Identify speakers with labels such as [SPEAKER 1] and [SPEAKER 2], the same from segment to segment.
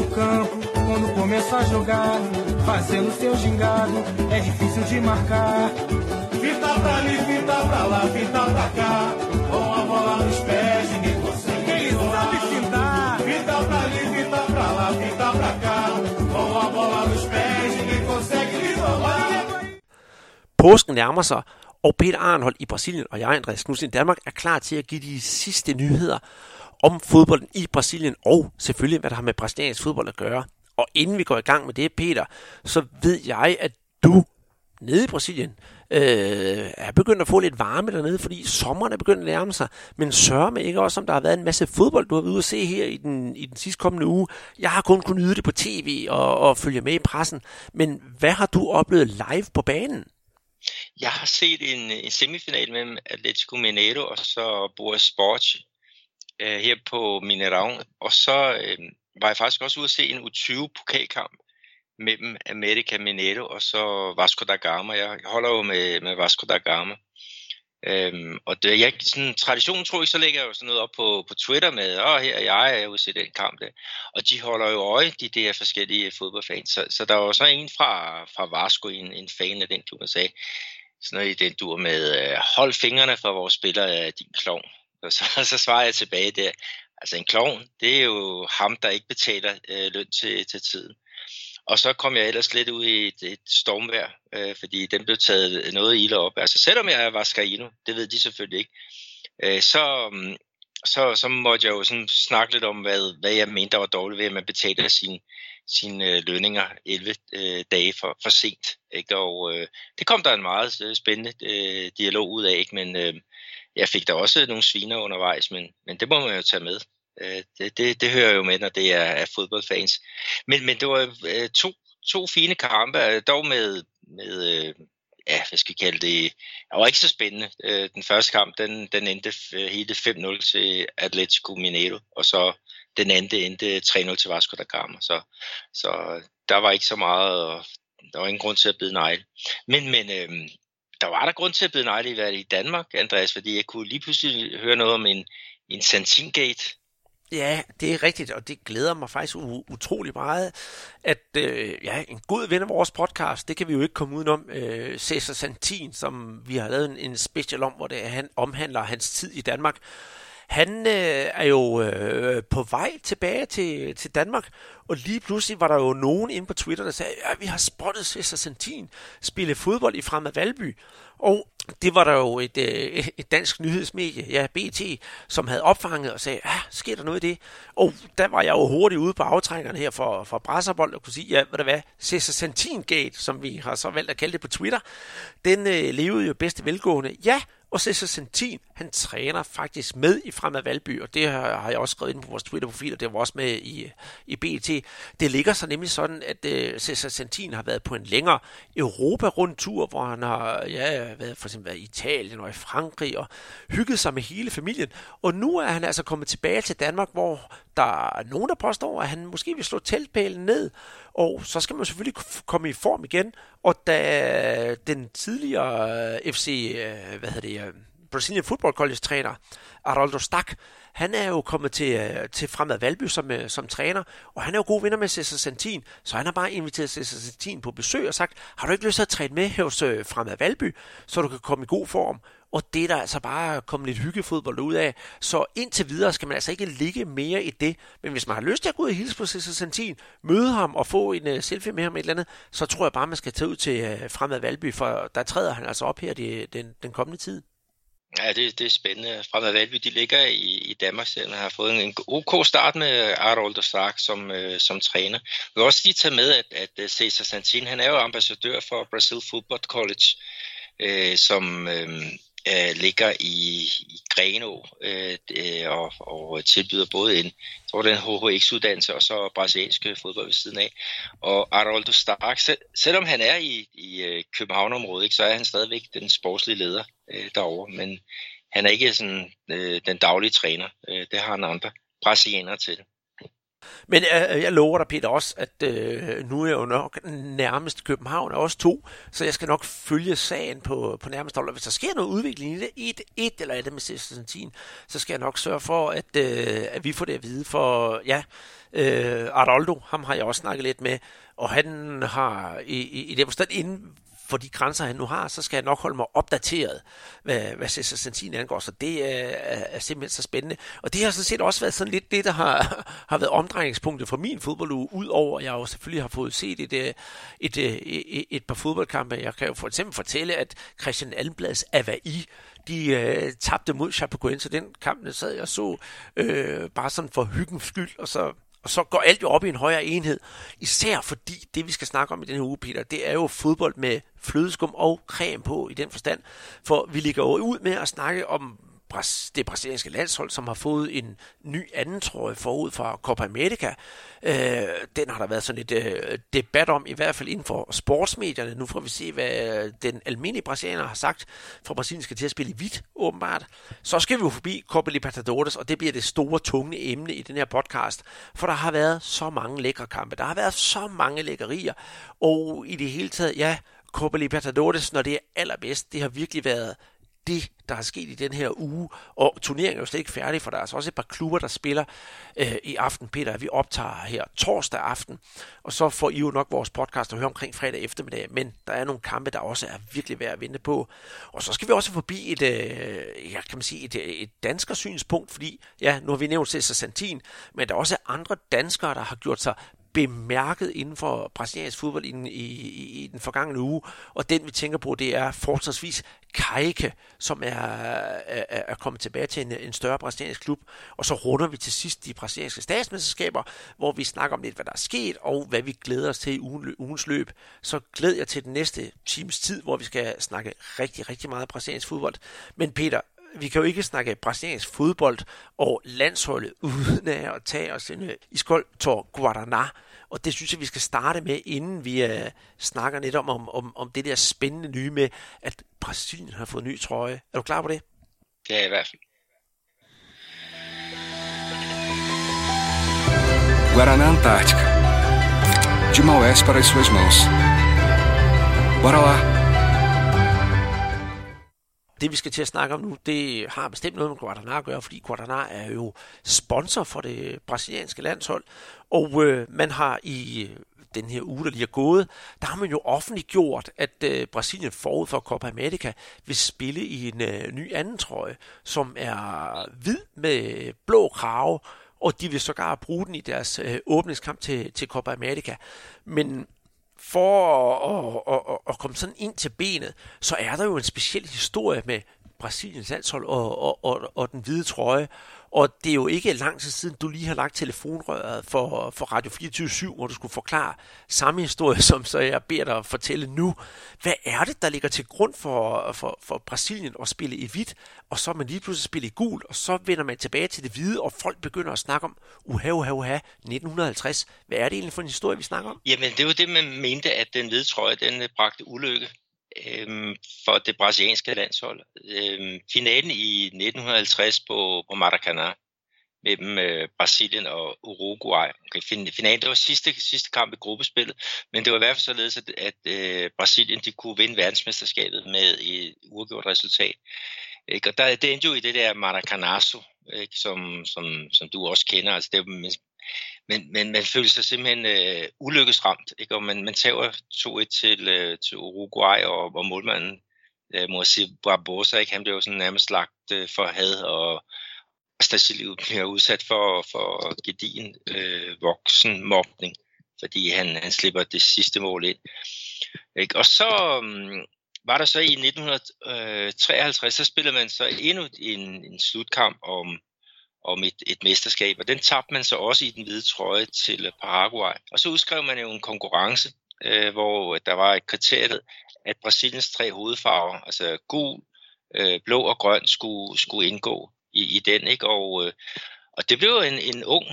[SPEAKER 1] no campo, quando começa a jogar, fazendo seu gingado, é difícil de marcar. Fita pra ali, fita pra lá, fita pra cá, com a bola nos pés, ninguém consegue. Ele sabe fintar. Fita pra ali, fita pra lá, fita pra cá, com a bola nos pés, ninguém consegue lhe roubar.
[SPEAKER 2] Påsken nærmer sig, og Peter Arnhold i Brasilien og jeg, Andreas Knudsen i Danmark, er klar til at give de sidste nyheder om fodbolden i Brasilien, og selvfølgelig, hvad der har med brasiliansk fodbold at gøre. Og inden vi går i gang med det, Peter, så ved jeg, at du nede i Brasilien øh, er begyndt at få lidt varme dernede, fordi sommeren er begyndt at nærme sig. Men sørg mig ikke også, om der har været en masse fodbold, du har været ude at se her i den, i den sidste kommende uge. Jeg har kun kunnet nyde det på tv og, og følge med i pressen. Men hvad har du oplevet live på banen?
[SPEAKER 3] Jeg har set en, en semifinal mellem Atletico Mineiro og så Boa Sport øh, her på Mineirão. Og så øh, var jeg faktisk også ude at se en U20-pokalkamp mellem America Mineiro og så Vasco da Gama. Jeg holder jo med, med Vasco da Gama. Øhm, og det, jeg, sådan, traditionen tror jeg, så lægger jeg jo sådan noget op på, på Twitter med, åh, her er jeg, jeg er ude se den kamp der. Og de holder jo øje, de der forskellige fodboldfans. Så, så der var så en fra, fra Vasco, en, en fan af den klub, der sagde, sådan noget i den dur med, øh, hold fingrene fra vores spillere din klovn. Og så, så svarer jeg tilbage der, altså en klovn, det er jo ham, der ikke betaler øh, løn til, til tiden. Og så kom jeg ellers lidt ud i et, et stormvejr, øh, fordi den blev taget noget ilde op. Altså selvom jeg var Skarino, det ved de selvfølgelig ikke, øh, så, så, så måtte jeg jo sådan snakke lidt om, hvad, hvad jeg mente, der var dårligt ved, at man betaler sine sin, øh, lønninger 11 øh, dage for, for sent. Ikke? Og øh, det kom der en meget øh, spændende øh, dialog ud af, ikke? men øh, jeg fik da også nogle sviner undervejs, men, men det må man jo tage med. Øh, det, det, det hører jo med, når det er, er fodboldfans. Men, men det var øh, to, to fine kampe, øh, dog med, med øh, ja, hvad skal vi kalde det, det var ikke så spændende. Øh, den første kamp, den, den endte øh, hele 5-0 til Atletico Mineiro, og så den anden endte 3-0 til Vasco da Gama. Så, så der var ikke så meget, der var ingen grund til at bide negle. Men, men øh, der var der grund til at bide negle i Danmark, Andreas, fordi jeg kunne lige pludselig høre noget om en, en Santin-gate,
[SPEAKER 2] Ja, det er rigtigt, og det glæder mig faktisk utrolig meget, at øh, ja, en god ven af vores podcast, det kan vi jo ikke komme udenom, øh, Cesar Santin, som vi har lavet en, en special om, hvor det han omhandler hans tid i Danmark. Han øh, er jo øh, på vej tilbage til, til Danmark, og lige pludselig var der jo nogen inde på Twitter, der sagde, at ja, vi har spottet Cesar Santin spille fodbold i Fremad Valby. Og det var der jo et, øh, et dansk nyhedsmedie, ja, BT, som havde opfanget og sagde, ja, sker der noget i det? Og der var jeg jo hurtigt ude på aftrækkerne her for, for Brasserbold og kunne sige, ja, hvad det var, Cesar Santin Gate, som vi har så valgt at kalde det på Twitter, den øh, levede jo bedste velgående. Ja, og Cesar Santin, han træner faktisk med i Fremad Valby, og det har jeg også skrevet ind på vores Twitter-profil, og det var også med i, i BT. Det ligger så nemlig sådan, at øh, uh, Cesar Santin har været på en længere Europa-rundtur, hvor han har ja, været, for eksempel været i Italien og i Frankrig og hygget sig med hele familien. Og nu er han altså kommet tilbage til Danmark, hvor der er nogen, der påstår, at han måske vil slå teltpælen ned, og så skal man selvfølgelig komme i form igen. Og da den tidligere øh, FC, øh, hvad hedder det, øh, Brazilian Football College træner, Aroldo Stak, han er jo kommet til, til Fremad Valby som, som træner, og han er jo god venner med Cesar Santin, så han har bare inviteret Cesar Santin på besøg og sagt, har du ikke lyst til at træne med hos Fremad Valby, så du kan komme i god form? Og det er der altså bare kommet lidt hyggefodbold ud af. Så indtil videre skal man altså ikke ligge mere i det. Men hvis man har lyst til at gå ud og hilse på Cesar Santin, møde ham og få en uh, selfie med ham et eller andet, så tror jeg bare, man skal tage ud til uh, Fremad Valby, for der træder han altså op her de, den, den kommende tid.
[SPEAKER 3] Ja, det, det er spændende. Fremad Valby, de ligger i, i Danmark selv og har fået en, en OK start med Arnold Stark som, øh, som træner. Jeg vil også lige tage med, at, at øh, Cesar Santin, han er jo ambassadør for Brazil Football College, øh, som, øh, øh, ligger i, i Greno øh, øh, og, og tilbyder både en, tror det en HHX-uddannelse og så brasiliansk fodbold ved siden af. Og Arnoldo Stark, selv, selvom han er i, i øh, København-området, ikke, så er han stadigvæk den sportslige leder øh, derovre, men han er ikke sådan øh, den daglige træner. Øh, det har han andre brasilianere til.
[SPEAKER 2] Men øh, øh, jeg lover dig, Peter, også, at øh, nu er jeg jo nok nærmest København, og også to, så jeg skal nok følge sagen på, på nærmest hold. Hvis der sker noget udvikling i det, et, et eller andet med Sestantin, så skal jeg nok sørge for, at, øh, at vi får det at vide. For ja, øh, Aroldo, ham har jeg også snakket lidt med, og han har i, i, i det forstand inden for de grænser, han nu har, så skal jeg nok holde mig opdateret, hvad, hvad Cesar Santini angår. Så det øh, er, er, simpelthen så spændende. Og det har sådan set også været sådan lidt det, der har, har været omdrejningspunktet for min fodbolduge, udover at jeg jo selvfølgelig har fået set et, øh, et, et, et, et par fodboldkampe. Jeg kan jo for eksempel fortælle, at Christian Almblads Avai, de øh, tabte mod Chapecoense, den kamp, der sad jeg så øh, bare sådan for hyggens skyld, og så og så går alt jo op i en højere enhed. Især fordi det, vi skal snakke om i den her uge, Peter, det er jo fodbold med flødeskum og creme på i den forstand. For vi ligger jo ud med at snakke om det brasilianske landshold, som har fået en ny anden trøje forud fra Copa America. Øh, den har der været sådan lidt øh, debat om, i hvert fald inden for sportsmedierne. Nu får vi se, hvad den almindelige brasilianer har sagt, for Brasilien skal til at spille i hvidt, åbenbart. Så skal vi jo forbi Copa Libertadores, og det bliver det store, tunge emne i den her podcast, for der har været så mange lækre kampe. Der har været så mange lækkerier, og i det hele taget, ja, Copa Libertadores, når det er allerbedst, det har virkelig været det, der er sket i den her uge. Og turneringen er jo slet ikke færdig, for der er altså også et par klubber, der spiller øh, i aften. Peter, vi optager her torsdag aften, og så får I jo nok vores podcast at høre omkring fredag eftermiddag. Men der er nogle kampe, der også er virkelig værd at vente på. Og så skal vi også forbi et, øh, ja, kan man sige, et, et dansker synspunkt, fordi ja, nu har vi nævnt Cesar Santin, men der er også andre danskere, der har gjort sig bemærket inden for brasiliansk fodbold i i, i, i den forgangne uge, og den vi tænker på, det er fortsatvis Kajke, som er, er, er kommet tilbage til en, en større brasiliansk klub, og så runder vi til sidst de brasilianske statsmesterskaber, hvor vi snakker om lidt, hvad der er sket, og hvad vi glæder os til i ugen, ugens løb. Så glæder jeg til den næste times tid, hvor vi skal snakke rigtig, rigtig meget brasiliansk fodbold. Men Peter, vi kan jo ikke snakke brasiliansk fodbold og landsholdet uden at tage os en iskold Tor Guaraná. Og det synes jeg, vi skal starte med, inden vi uh, snakker lidt om, om, om, om det der spændende nye med, at Brasilien har fået ny trøje. Er du klar på det?
[SPEAKER 3] Ja, i hvert fald.
[SPEAKER 4] Guaraná Antártica. De Maués para as suas mãos. Bora lá!
[SPEAKER 2] Det vi skal til at snakke om nu, det har bestemt noget med Guadana at gøre, fordi Guadana er jo sponsor for det brasilianske landshold, og øh, man har i øh, den her uge, der lige er gået, der har man jo offentliggjort, at øh, Brasilien forud for Copa America vil spille i en øh, ny anden trøje, som er hvid med blå krave, og de vil sågar bruge den i deres øh, åbningskamp til, til Copa America. Men for at, at, at, at komme sådan ind til benet, så er der jo en speciel historie med Brasiliens landshold og, og, og, og den hvide trøje. Og det er jo ikke lang tid siden, du lige har lagt telefonrøret for, for Radio 24 hvor du skulle forklare samme historie, som så jeg beder dig at fortælle nu. Hvad er det, der ligger til grund for, for, for Brasilien at spille i hvidt, og så man lige pludselig spille i gul, og så vender man tilbage til det hvide, og folk begynder at snakke om, uha, uha, uha, 1950. Hvad er det egentlig for en historie, vi snakker om?
[SPEAKER 3] Jamen, det er jo det, man mente, at den hvide trøje, den bragte ulykke øhm, for det brasilianske landshold. Øhm, finalen i 1950 på, på Maracanã mellem øh, Brasilien og Uruguay. Okay, finalen, det var sidste, sidste kamp i gruppespillet, men det var i hvert fald således, at, at øh, Brasilien de kunne vinde verdensmesterskabet med et uafgjort resultat. Ikke? Og der, det endte jo i det der Maracanazo, ikke? Som, som, som du også kender. Altså det, men, men man føler sig simpelthen øh, ulykkesramt, ikke? og man, man tager 2-1 til, øh, til Uruguay, og, og målmanden, øh, Moacir Barbosa, ikke? han blev jo sådan nærmest lagt øh, for had, og Stasiliu bliver udsat for, for gedin øh, voksen mobning, fordi han, han slipper det sidste mål ind. Ikke? Og så øh, var der så i 1953, øh, så spillede man så endnu en, en slutkamp om om et, et mesterskab, og den tabte man så også i den hvide trøje til øh, Paraguay. Og så udskrev man jo en konkurrence, øh, hvor øh, der var et kriteriet, at Brasiliens tre hovedfarver, altså gul, øh, blå og grøn, skulle, skulle indgå i, i den. Ikke? Og, øh, og det blev en, en ung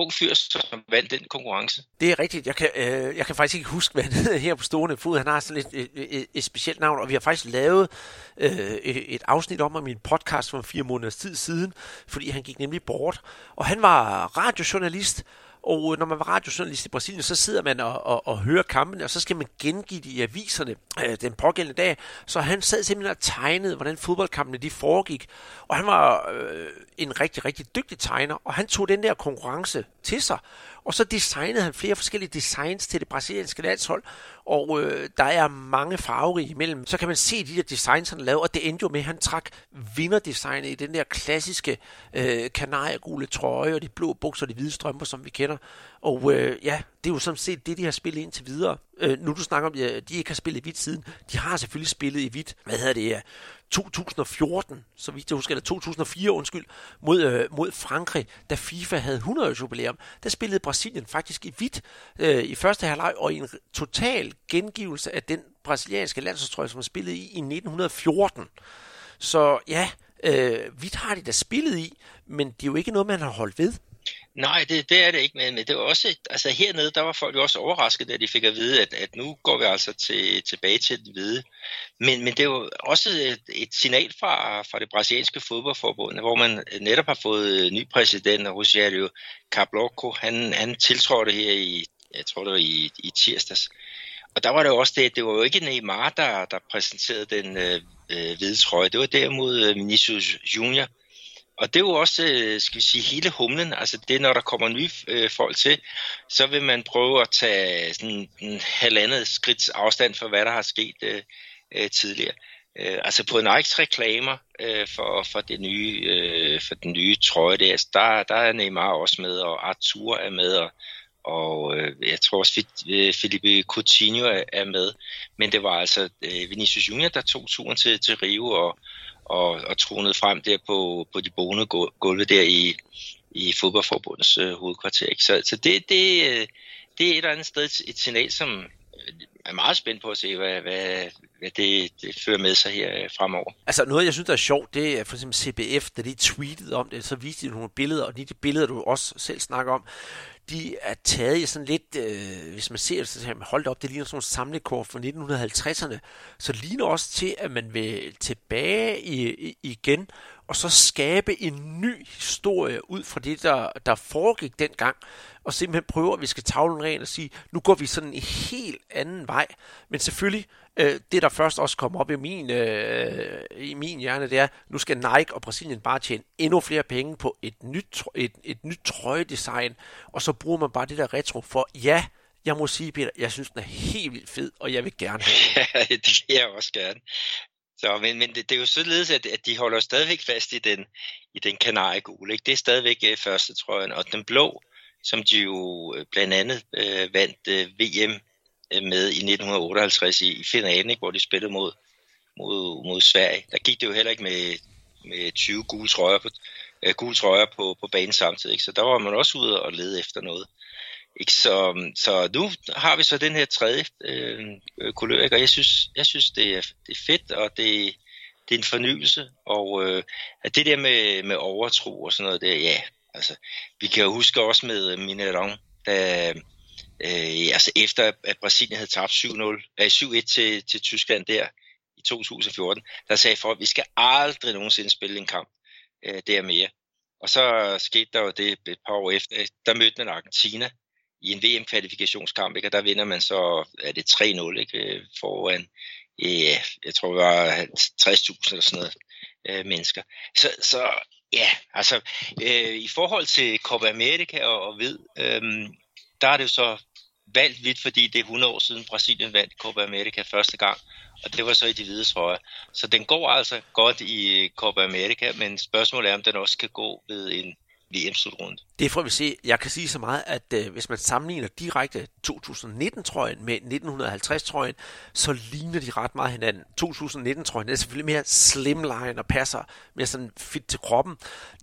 [SPEAKER 3] ung fyr, som vandt den konkurrence.
[SPEAKER 2] Det er rigtigt. Jeg kan, øh, jeg kan faktisk ikke huske, hvad han hedder her på stående fod. Han har sådan et, et, øh, øh, et, et specielt navn, og vi har faktisk lavet øh, et, et afsnit om ham i en podcast for fire måneders tid siden, fordi han gik nemlig bort. Og han var radiojournalist, og øh, når man var radiojournalist i Brasilien, så sidder man og, og, og hører kampene, og så skal man gengive det i aviserne øh, den pågældende dag. Så han sad simpelthen og tegnede, hvordan fodboldkampene de foregik. Og han var øh, en rigtig, rigtig dygtig tegner, og han tog den der konkurrence til sig. Og så designede han flere forskellige designs til det brasilianske landshold, og øh, der er mange farver imellem. Så kan man se de der designs, han lavede, og det endte jo med, at han trak vinderdesignet i den der klassiske øh, kanariegule trøje, og de blå bukser og de hvide strømper, som vi kender. Og øh, ja, det er jo sådan set det, de har spillet indtil videre. Øh, nu du snakker om, at de ikke har spillet i hvidt siden. De har selvfølgelig spillet i hvidt. Hvad hedder det? 2014, så vidt jeg husker, eller 2004, undskyld, mod, øh, mod Frankrig, da FIFA havde 100 års jubilæum. Der spillede Brasilien faktisk i hvidt øh, i første halvleg, og i en total gengivelse af den brasilianske landsholdstrøje, som man spillede i i 1914. Så ja, øh, hvidt har de da spillet i, men det er jo ikke noget, man har holdt ved.
[SPEAKER 3] Nej, det, det er det ikke, men, men det var også, altså hernede, der var folk jo også overrasket, da de fik at vide, at, at nu går vi altså til, tilbage til den hvide. Men, men det var også et, et signal fra, fra det brasilianske fodboldforbund, hvor man netop har fået øh, ny præsident, Rogério Cabloco, han, han tiltrådte her i, jeg tror det var i, i tirsdags. Og der var det jo også det, det var jo ikke Neymar, der, der præsenterede den øh, øh hvide trøje, det var derimod øh, Vinicius Junior, og det er jo også, øh, skal vi sige, hele humlen. Altså det, når der kommer nye øh, folk til, så vil man prøve at tage sådan en halvandet skridt afstand for, hvad der har sket øh, øh, tidligere. Øh, altså på Nikes reklamer øh, for, for, det nye, øh, for den nye trøje, der, der, der er Neymar også med, og Arthur er med, og, og øh, jeg tror også, at øh, Felipe Coutinho er, er med. Men det var altså øh, Vinicius Junior, der tog turen til, til Rio, og, og, og tronede frem der på, på de boende gulve der i, i fodboldforbundets øh, hovedkvarter. Ikke? Så, så det, det, øh, det er et eller andet sted et, signal, som øh, er meget spændt på at se, hvad, hvad, hvad det, det fører med sig her øh, fremover.
[SPEAKER 2] Altså noget, jeg synes, der er sjovt, det er for eksempel CBF, da de tweetede om det, så viste de nogle billeder, og de, de billeder, du også selv snakker om, de er taget i sådan lidt, øh, hvis man ser det, så man holdt op, det ligner sådan nogle samlekort fra 1950'erne, så det ligner også til, at man vil tilbage i, i, igen, og så skabe en ny historie ud fra det, der, der foregik dengang, og simpelthen prøve, at vi skal tavle ren og sige, nu går vi sådan en helt anden vej. Men selvfølgelig, øh, det der først også kommer op i min, øh, i min hjerne, det er, nu skal Nike og Brasilien bare tjene endnu flere penge på et nyt, et, et nyt trøjedesign, og så bruger man bare det der retro for, ja, jeg må sige, Peter, jeg synes, den er helt vildt fed, og jeg vil gerne have
[SPEAKER 3] den. Ja, det vil jeg også gerne. Så, men, men det, det er jo således, at, at de holder stadigvæk fast i den, i den kanariegule. Ikke? Det er stadigvæk øh, uh, første trøjen, og den blå, som de jo øh, blandt andet uh, vandt øh, uh, VM med i 1958 i, i finalen, ikke? hvor de spillede mod, mod, mod Sverige. Der gik det jo heller ikke med, med 20 gule trøjer på, uh, gule trøjer på, på banen samtidig. Ikke? Så der var man også ude og lede efter noget. Ikke? Så, så nu har vi så den her tredje øh, øh, kulør, ikke? og jeg synes, jeg synes det, er, det er fedt, og det, det er en fornyelse, og øh, at det der med, med overtro og sådan noget der, ja, altså, vi kan jo huske også med øh, Minerong, da, øh, altså efter at Brasilien havde tabt 7-0, øh, 7-1 til, til Tyskland der i 2014, der sagde folk, at vi skal aldrig nogensinde spille en kamp øh, der mere. Og så skete der jo det et par år efter, der mødte man Argentina, i en VM-kvalifikationskamp, ikke? og der vinder man så, er det 3-0 ikke? Øh, foran, øh, jeg tror det var 60.000 eller sådan noget øh, mennesker. Så, så ja, altså øh, i forhold til Copa America og, og ved, øh, der er det jo så valgt vidt, fordi det er 100 år siden Brasilien vandt Copa America første gang, og det var så i de hvide trøjer. Så den går altså godt i Copa America, men spørgsmålet er, om den også kan gå ved en VM-slutrunde.
[SPEAKER 2] Det får vi se. Jeg kan sige så meget, at øh, hvis man sammenligner direkte 2019-trøjen med 1950-trøjen, så ligner de ret meget hinanden. 2019-trøjen er selvfølgelig mere slimline og passer mere sådan fit til kroppen.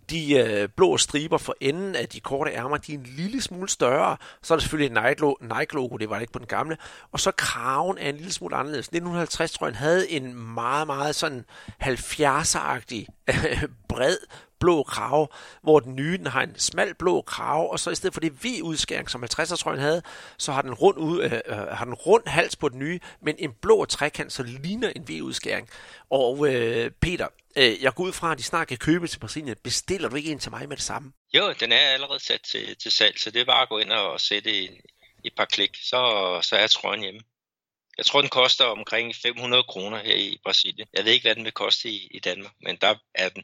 [SPEAKER 2] De øh, blå striber for enden af de korte ærmer, de er en lille smule større. Så er der selvfølgelig Nike-logo, det var det ikke på den gamle. Og så kraven er en lille smule anderledes. 1950-trøjen havde en meget, meget sådan 70'er-agtig bred blå krave, hvor den nye den har en smal blå krave, og så i stedet for det V-udskæring, som 50'er trøjen havde, så har den rund, ud, øh, øh, har den rund hals på den nye, men en blå trekant, så ligner en V-udskæring. Og øh, Peter, Øh, jeg går ud fra, at de snart kan købe til Brasilien. Bestiller du ikke en til mig med det samme?
[SPEAKER 3] Jo, den er allerede sat til, til salg, så det er bare at gå ind og sætte et, et par klik, så, så er trøjen hjemme. Jeg tror, den koster omkring 500 kroner her i Brasilien. Jeg ved ikke, hvad den vil koste i, i Danmark, men der er den.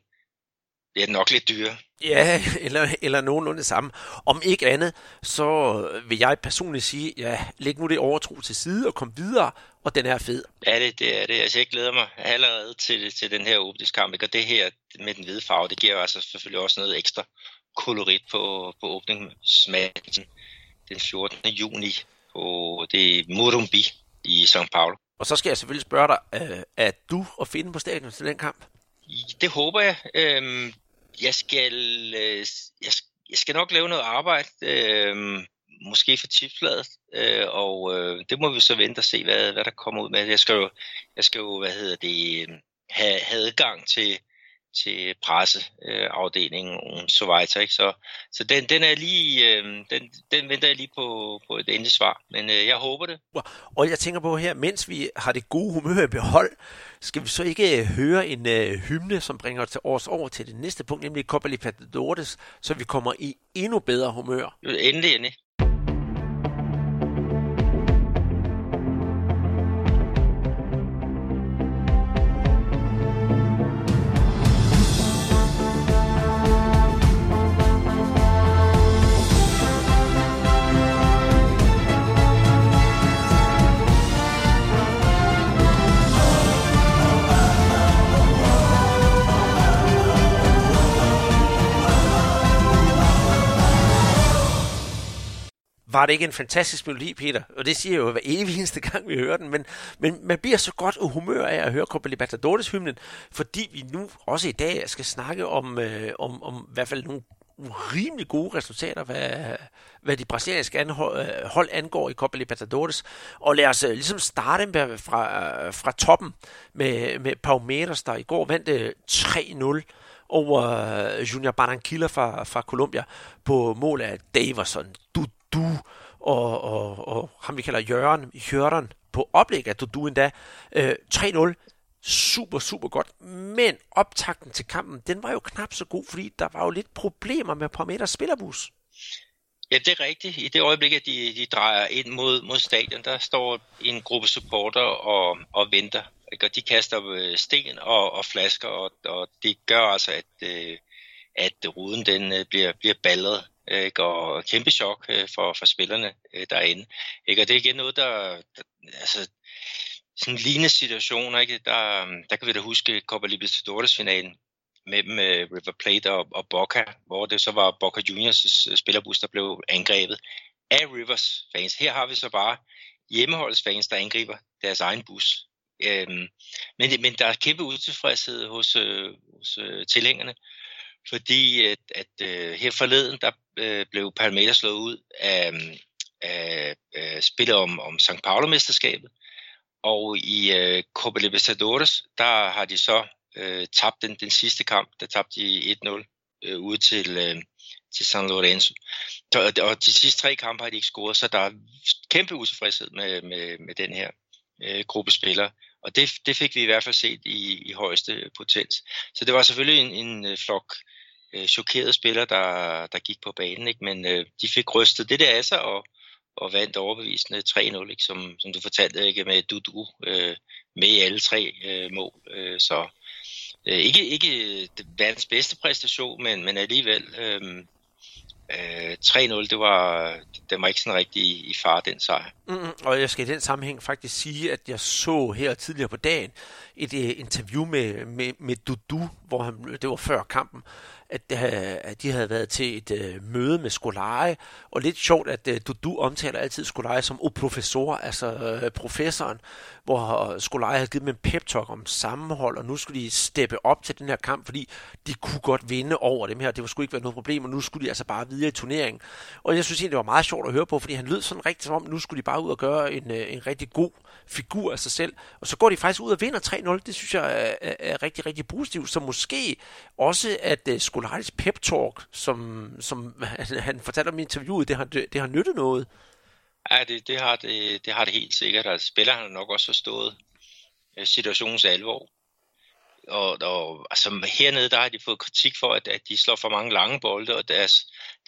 [SPEAKER 3] Det er nok lidt dyre.
[SPEAKER 2] Ja, eller, eller nogenlunde samme. Om ikke andet, så vil jeg personligt sige, ja, læg nu det overtro til side og kom videre, og den er fed.
[SPEAKER 3] Ja, det, det er det. Altså, jeg glæder mig allerede til, til den her åbningskamp, og det her med den hvide farve, det giver altså selvfølgelig også noget ekstra kolorit på, på åbningsmatchen den 14. juni på det Morumbi i São Paulo.
[SPEAKER 2] Og så skal jeg selvfølgelig spørge dig, er du at finde på stadion til den kamp?
[SPEAKER 3] Det håber jeg. Øhm, jeg skal, øh, jeg, jeg skal nok lave noget arbejde, øh, måske for tipsbladet, øh, og øh, det må vi så vente og se, hvad, hvad der kommer ud med. Jeg skal jo, jeg skal jo hvad hedder det, øh, have, have adgang til, til presseafdelingen øh, så videre, ikke? Så, så den, den er lige, øh, den, den venter jeg lige på, på et endeligt svar, men øh, jeg håber det.
[SPEAKER 2] Og jeg tænker på her, mens vi har det gode humør i behold, skal vi så ikke øh, høre en øh, hymne, som bringer til års over til det næste punkt, nemlig Copa Libertadores, så vi kommer i endnu bedre humør?
[SPEAKER 3] Endelig, endelig.
[SPEAKER 2] Var det ikke en fantastisk melodi, Peter? Og det siger jeg jo hver evig eneste gang, vi hører den. Men, men man bliver så godt og humør af at høre Copa Libertadores hymnen, fordi vi nu også i dag skal snakke om, øh, om, om i hvert fald nogle rimelig gode resultater, hvad, hvad de brasilianske anhold, øh, hold angår i Copa Libertadores. Og lad os uh, ligesom starte fra, øh, fra toppen med, med Palmeiras, der i går vandt 3-0 over Junior Barranquilla fra, fra Colombia på mål af Davison, du og, og, og ham vi kalder Jørgen, Jørgen på oplæg af du endda. Øh, 3-0, super, super godt. Men optakten til kampen, den var jo knap så god, fordi der var jo lidt problemer med Parmeters spillerbus.
[SPEAKER 3] Ja, det er rigtigt. I det øjeblik, at de, de drejer ind mod, mod stadion, der står en gruppe supporter og, og venter. Ikke? Og de kaster øh, sten og, og flasker, og, og det gør altså, at, øh, at ruden den øh, bliver, bliver ballet Øh, ikke? og kæmpe chok øh, for, for spillerne øh, derinde. Ikke? Og det er igen noget, der, der altså, sådan lignende situationer, ikke? Der, der kan vi da huske Copa Libertadores finalen mellem River Plate og, og Boca, hvor det så var Boca Juniors spillerbus, der blev angrebet af Rivers fans. Her har vi så bare hjemmeholdets fans, der angriber deres egen bus. Øhm, men, men der er kæmpe utilfredshed hos, øh, hos øh, tilhængerne, fordi at, at øh, her forleden, der øh, blev Palmeiras slået ud af, mm, af, af spillet om, om St. Paulo-mesterskabet, og i øh, Copa Libertadores, der har de så øh, tabt den, den sidste kamp, der tabte de 1-0 øh, ude til, øh, til San Lorenzo. Og, og de sidste tre kampe har de ikke scoret, så der er kæmpe utilfredshed med, med, med den her øh, gruppe spillere. Og det, det fik vi i hvert fald set i, i højeste potens. Så det var selvfølgelig en, en øh, flok øh, chokerede spillere, der, der gik på banen, ikke? men øh, de fik rystet det der af sig og, og vandt overbevisende 3-0, ikke? Som, som du fortalte, ikke? med Dudu øh, med i alle tre øh, mål. Øh, så øh, ikke, ikke øh, verdens bedste præstation, men, men alligevel øh, øh, 3-0, det var, det var ikke sådan rigtig i, i far, den sejr.
[SPEAKER 2] Mm, og jeg skal i den sammenhæng faktisk sige, at jeg så her tidligere på dagen et uh, interview med, med, med Dudu, hvor han, det var før kampen, at, øh, at de havde været til et øh, møde med Skolare, og lidt sjovt, at øh, du du omtaler altid Skolare som professor, altså øh, professoren, hvor øh, Skolare havde givet dem en pep-talk om sammenhold, og nu skulle de steppe op til den her kamp, fordi de kunne godt vinde over dem her, det var sgu ikke være noget problem, og nu skulle de altså bare videre i turneringen. Og jeg synes egentlig, det var meget sjovt at høre på, fordi han lød sådan rigtig som om, nu skulle de bare ud og gøre en, en rigtig god figur af sig selv, og så går de faktisk ud og vinder 3-0, det synes jeg er, er rigtig, rigtig positivt, så måske også, at Solaris pep-talk, som, som han, han fortalte om i interviewet, det har, det, det har nyttet noget.
[SPEAKER 3] Ja, det, det, har det, det har det helt sikkert. Altså, spilleren har nok også forstået øh, situationens alvor. og, og altså, hernede der har de fået kritik for, at, at de slår for mange lange bolde, og deres,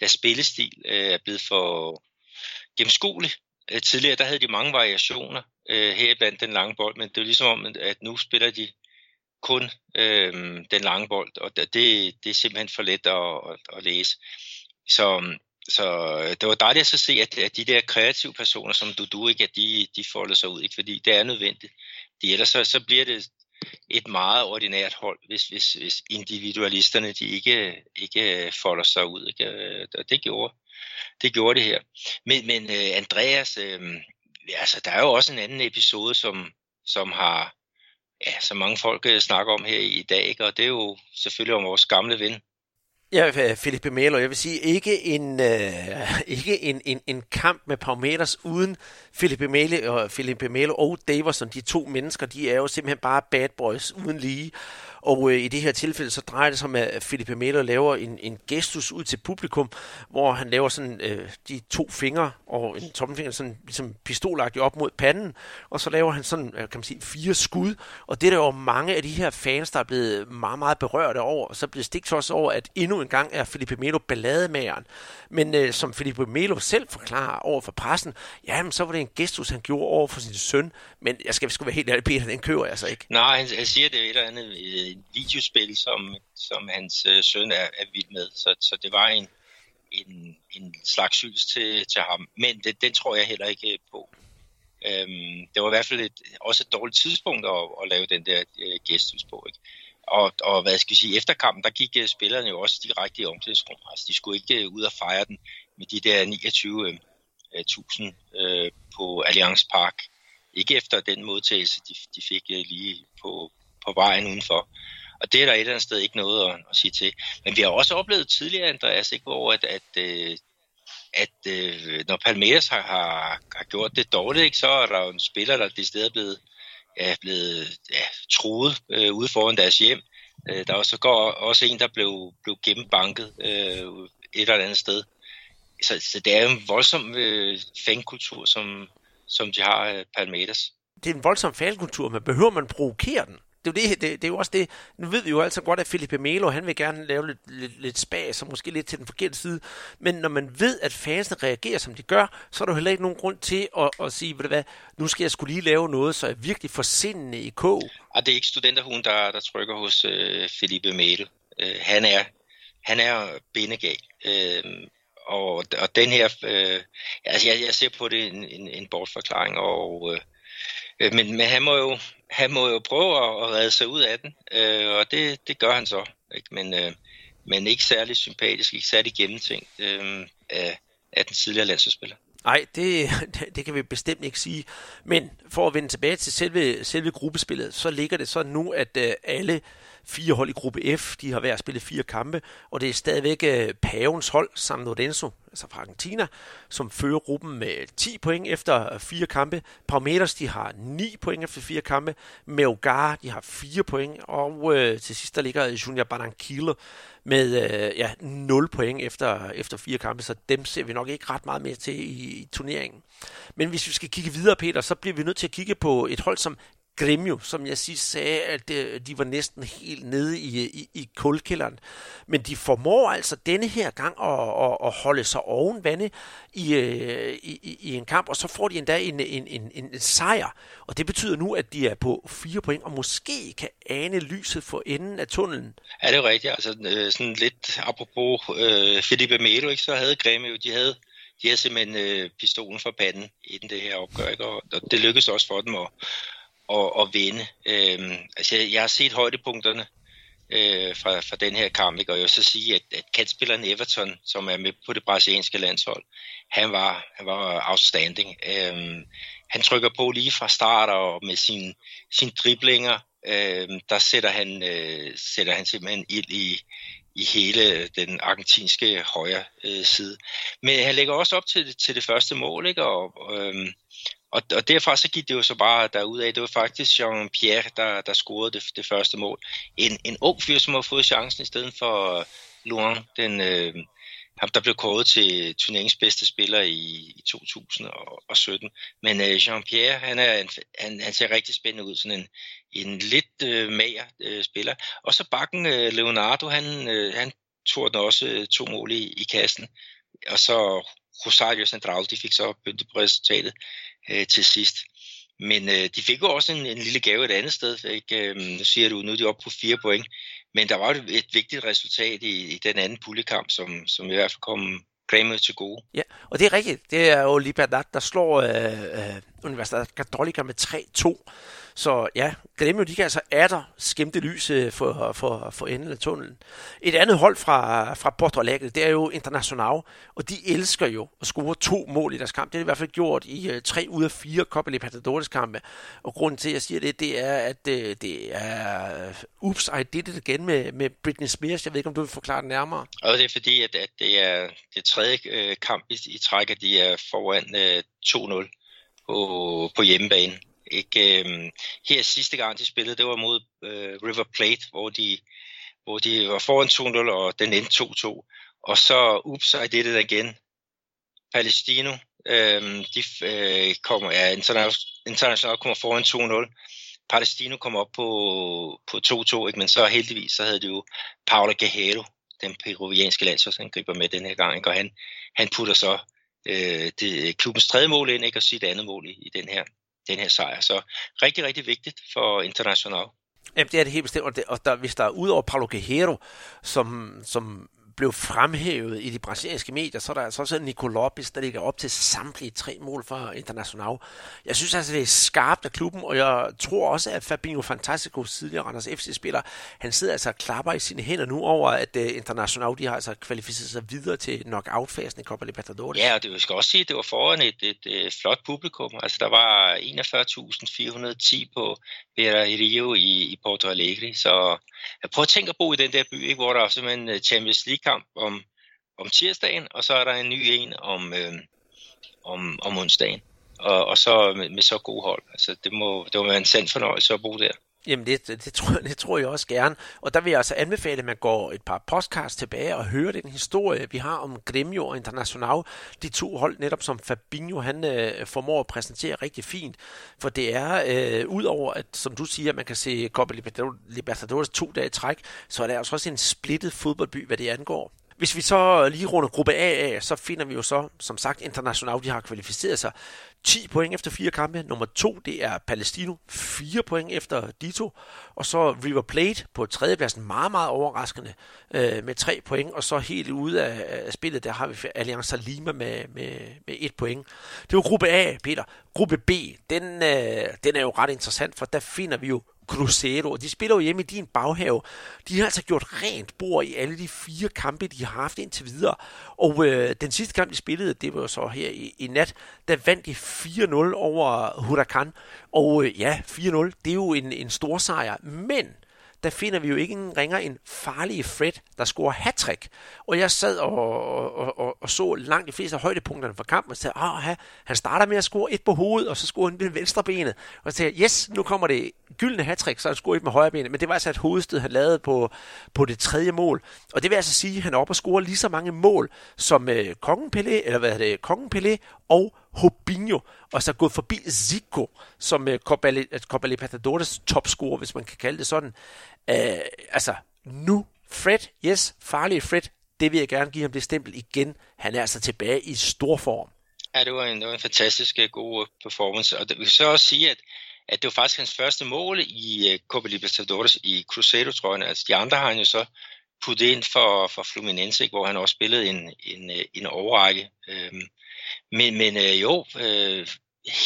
[SPEAKER 3] deres spillestil øh, er blevet for gennemskuelig. Øh, tidligere der havde de mange variationer øh, her blandt den lange bold, men det er ligesom om, at nu spiller de kun øh, den lange bold, og det, det er simpelthen for let at, at, at læse. Så, så øh, det var dejligt at så se, at, at de der kreative personer som du du ikke, at de, de folder sig ud, ikke, fordi det er nødvendigt. De, ellers så, så bliver det et meget ordinært hold, hvis, hvis, hvis individualisterne de ikke, ikke folder sig ud. Ikke? Og det gjorde, det gjorde det her. Men, men øh, Andreas, øh, altså, der er jo også en anden episode, som, som har ja, som mange folk øh, snakker om her i dag, ikke? og det er jo selvfølgelig om vores gamle ven,
[SPEAKER 2] Ja, øh, Felipe Melo, jeg vil sige, ikke en, øh, ikke en, en, en kamp med Palmeiras uden Felipe Melo, og Felipe Melo og Davison, de to mennesker, de er jo simpelthen bare bad boys uden lige. Og øh, i det her tilfælde, så drejer det sig om, at Felipe Melo laver en, en gestus ud til publikum, hvor han laver sådan øh, de to fingre og en tommelfinger sådan ligesom pistolagtigt op mod panden, og så laver han sådan, øh, kan man sige, fire skud, og det er der jo mange af de her fans, der er blevet meget, meget berørte over, og så bliver stigt også over, at endnu en gang er Felipe Melo ballademageren. Men øh, som Felipe Melo selv forklarer over for pressen, jamen så var det en gestus, han gjorde over for sin søn, men jeg skal sgu være helt ærlig, Peter, den kører jeg så ikke.
[SPEAKER 3] Nej, han, han siger, det er et eller andet øh, videospil, som, som hans øh, søn er, er vild med, så, så det var en, en, en slags hyldest til, til ham, men det, den tror jeg heller ikke øh, på. Øhm, det var i hvert fald et, også et dårligt tidspunkt at, at lave den der øh, gæsthus på. Ikke? Og, og hvad skal jeg sige, efter kampen, der gik øh, spillerne jo også direkte i omklædningsrum. Altså, de skulle ikke øh, ud og fejre den med de der 29.000 øh, øh, på Allianz Park. Ikke efter den modtagelse, de, de fik øh, lige på, på vejen udenfor. Og det er der et eller andet sted ikke noget at, at sige til. Men vi har også oplevet tidligere, Andreas, ikke, hvor at, at, øh, at, at når Palmeiras har, har, har gjort det dårligt, ikke, så er der jo en spiller, der det sted er blevet er blevet ja, truet øh, ude foran deres hjem. Øh, der er også, går også en, der blev, blev gennembanket øh, et eller andet sted. Så, så det er en voldsom øh, fankultur, som, som de har øh, Palmeiras.
[SPEAKER 2] Det er en voldsom fankultur, men behøver man provokere den? Det er jo, det, det, det er jo også det, nu ved vi jo altså godt, at Felipe Melo, han vil gerne lave lidt, lidt, lidt spas, og måske lidt til den forkerte side, men når man ved, at fansene reagerer, som de gør, så er der jo heller ikke nogen grund til at, at sige, ved du hvad, nu skal jeg skulle lige lave noget, så jeg virkelig får sindene i kog.
[SPEAKER 3] Og det er ikke studenterhuen, der, der trykker hos øh, Felipe Melo. Øh, han er, han er bindegal. Øh, og, og den her, øh, altså jeg, jeg ser på det en, en, en bortforklaring, og øh, øh men, men han må jo, han må jo prøve at, redde sig ud af den, øh, og det, det gør han så. Ikke? Men, øh, men ikke særlig sympatisk, ikke særlig gennemtænkt øh, af, af den tidligere landsholdsspiller.
[SPEAKER 2] Nej, det, det kan vi bestemt ikke sige. Men for at vende tilbage til selve, selve gruppespillet, så ligger det så nu, at øh, alle fire hold i gruppe F, de har hver spillet fire kampe, og det er stadigvæk øh, Pavens hold, San Lorenzo, altså fra Argentina, som fører gruppen med 10 point efter øh, fire kampe. Palmeiras, de har 9 point efter fire kampe. Melgar, de har 4 point, og øh, til sidst der ligger Junior Barranquilla med øh, ja, 0 point efter, efter fire kampe, så dem ser vi nok ikke ret meget mere til i, i turneringen. Men hvis vi skal kigge videre, Peter, så bliver vi nødt til at kigge på et hold som Gremio, som jeg sidst sagde, at øh, de var næsten helt nede i, øh, i, i kulkælderen. Men de formår altså denne her gang at, at, at holde sig oven vande øh, i, i, i en kamp, og så får de endda en, en, en, en, sejr. Og det betyder nu, at de er på fire point, og måske kan ane lyset for enden af tunnelen.
[SPEAKER 3] Ja, det er rigtigt. Altså, sådan lidt apropos øh, Felipe Melo, ikke, så havde Gremio, de havde de havde simpelthen øh, pistolen for panden inden det her opgør, ikke? Og, og det lykkedes også for dem at, at, at vinde. Øh, altså, jeg, har set højdepunkterne øh, fra, fra den her kamp, ikke? og jeg vil så sige, at, at kantspilleren Everton, som er med på det brasilianske landshold, han var, han var outstanding. Øh, han trykker på lige fra start, og med sin, sin driblinger, øh, der sætter han, øh, sætter han simpelthen ild i, i hele den argentinske højre øh, side. Men han lægger også op til, til det første mål, ikke? og øh, og, og derfra så gik det jo så bare derudad. Det var faktisk Jean-Pierre, der, der scorede det, det første mål. En, en ung fyr, som har fået chancen i stedet for Luan, den, øh, ham, der blev kåret til turneringens bedste spiller i, i 2017. Men øh, Jean-Pierre, han, er, han, han ser rigtig spændende ud, sådan en, en lidt øh, mager øh, spiller. Og så bakken øh, Leonardo, han, øh, han tog den også øh, to mål i, i kassen. Og så Rosario Central, de fik så pyntet på resultatet øh, til sidst. Men øh, de fik jo også en, en lille gave et andet sted. Ikke? Øh, nu siger du, nu er de oppe på fire point. Men der var et, et vigtigt resultat i, i den anden puljekamp, som, som i hvert fald kom Grêmio til gode.
[SPEAKER 2] Ja, og det er rigtigt. Det er jo Libertad, der slår øh, øh, Universidad Católica med 3-2. Så ja, Gremio, de kan altså atter skimte lys øh, for, for, for enden af tunnelen. Et andet hold fra, fra Porto Alegre, det er jo Internacional, og de elsker jo at score to mål i deres kamp. Det har de i hvert fald gjort i uh, tre ud af fire Copa Libertadores kampe. Og grunden til, at jeg siger det, det er, at uh, det er uh, ups, I did it igen med, med Britney Spears. Jeg ved ikke, om du vil forklare det nærmere.
[SPEAKER 3] Og det er fordi, at, at det er det tredje kamp i, i træk, at de er foran 2-0 på, på hjemmebane. Ikke, øh, her sidste gang, de spillede, det var mod øh, River Plate, hvor de, hvor de var foran 2-0, og den endte 2-2. Og så, ups, så er det det igen. Palestino, øh, de øh, kommer, ja, internationalt kommer foran 2-0. Palestino kommer op på, på 2-2, ikke? men så heldigvis, så havde de jo Paolo Gajero, den peruvianske landsholdsangriber med den her gang, ikke? og han, han putter så øh, det, klubbens tredje mål ind, ikke? og sit andet mål i, i den her den her sejr. Så rigtig, rigtig vigtigt for International.
[SPEAKER 2] Jamen, det er det helt bestemt, og, det, og der, hvis der er ud over Paulo Guerrero, som, som blev fremhævet i de brasilianske medier, så er der altså også Nico Lopez, der ligger op til samtlige tre mål for International. Jeg synes altså, det er skarpt af klubben, og jeg tror også, at Fabinho Fantastico, tidligere Randers FC-spiller, han sidder altså og klapper i sine hænder nu over, at øh, International de har altså kvalificeret sig videre til knockout-fasen i Copa Libertadores.
[SPEAKER 3] Ja, og det vil jeg også sige, at det var foran et, et, et flot publikum. Altså, der var 41.410 på Vera Rio i, i Porto Alegre, så jeg prøver at tænke at bo i den der by, ikke, hvor der er simpelthen øh, Champions League-kamp om, om tirsdagen, og så er der en ny en om, øh, om, om onsdagen. Og, og så med, med så gode hold. Altså, det må, det må være en sand fornøjelse at bo der.
[SPEAKER 2] Jamen, det, det, det, tror, det tror jeg også gerne. Og der vil jeg altså anbefale, at man går et par podcasts tilbage og hører den historie, vi har om Gremio og International. De to hold, netop som Fabinho, han øh, formår at præsentere rigtig fint. For det er, øh, udover at, som du siger, man kan se Copa Libertadores to dage i træk, så er der altså også en splittet fodboldby, hvad det angår. Hvis vi så lige runder gruppe A af, så finder vi jo så, som sagt, International, de har kvalificeret sig 10 point efter fire kampe. Nummer to, det er Palestino, 4 point efter de to. Og så River Plate på tredjepladsen, meget, meget overraskende, øh, med 3 point. Og så helt ude af, af spillet, der har vi Allianz Lima med, med, med 1 point. Det var gruppe A, Peter. Gruppe B, den, øh, den er jo ret interessant, for der finder vi jo Cruzeiro, og de spiller jo hjemme i din baghave. De har altså gjort rent bord i alle de fire kampe, de har haft indtil videre. Og øh, den sidste kamp, de spillede, det var jo så her i, i nat, der vandt de 4-0 over Huracan. Og øh, ja, 4-0, det er jo en, en stor sejr, men der finder vi jo ikke en ringer en farlig Fred, der scorer hat Og jeg sad og, og, og, og så langt de fleste af højdepunkterne fra kampen, og sagde, ah, han starter med at score et på hovedet, og så scorer han med venstre benet. Og så sagde jeg, yes, nu kommer det gyldne hat så han scorer et med højre benet. Men det var altså et hovedstød, han lavede på, på det tredje mål. Og det vil altså sige, at han er oppe og score lige så mange mål som øh, Kongen Pelé, eller hvad er det, Kongen Pelé og Hobinho, og så gået forbi Zico, som uh, Copa Libertadores topscorer, hvis man kan kalde det sådan. Øh, altså, nu Fred, yes, farlig Fred, det vil jeg gerne give ham det stempel igen. Han er altså tilbage i stor form.
[SPEAKER 3] Ja, det var en, det var en fantastisk øh, god øh, performance, og det vil så også sige, at, at det var faktisk hans første mål i uh, Copa Libertadores i Cruzeiro-trøjen. Altså, de andre har han jo så puttet ind for, for Fluminense, hvor han også spillede en, en, en overrække. Øhm, men, men øh, jo, øh,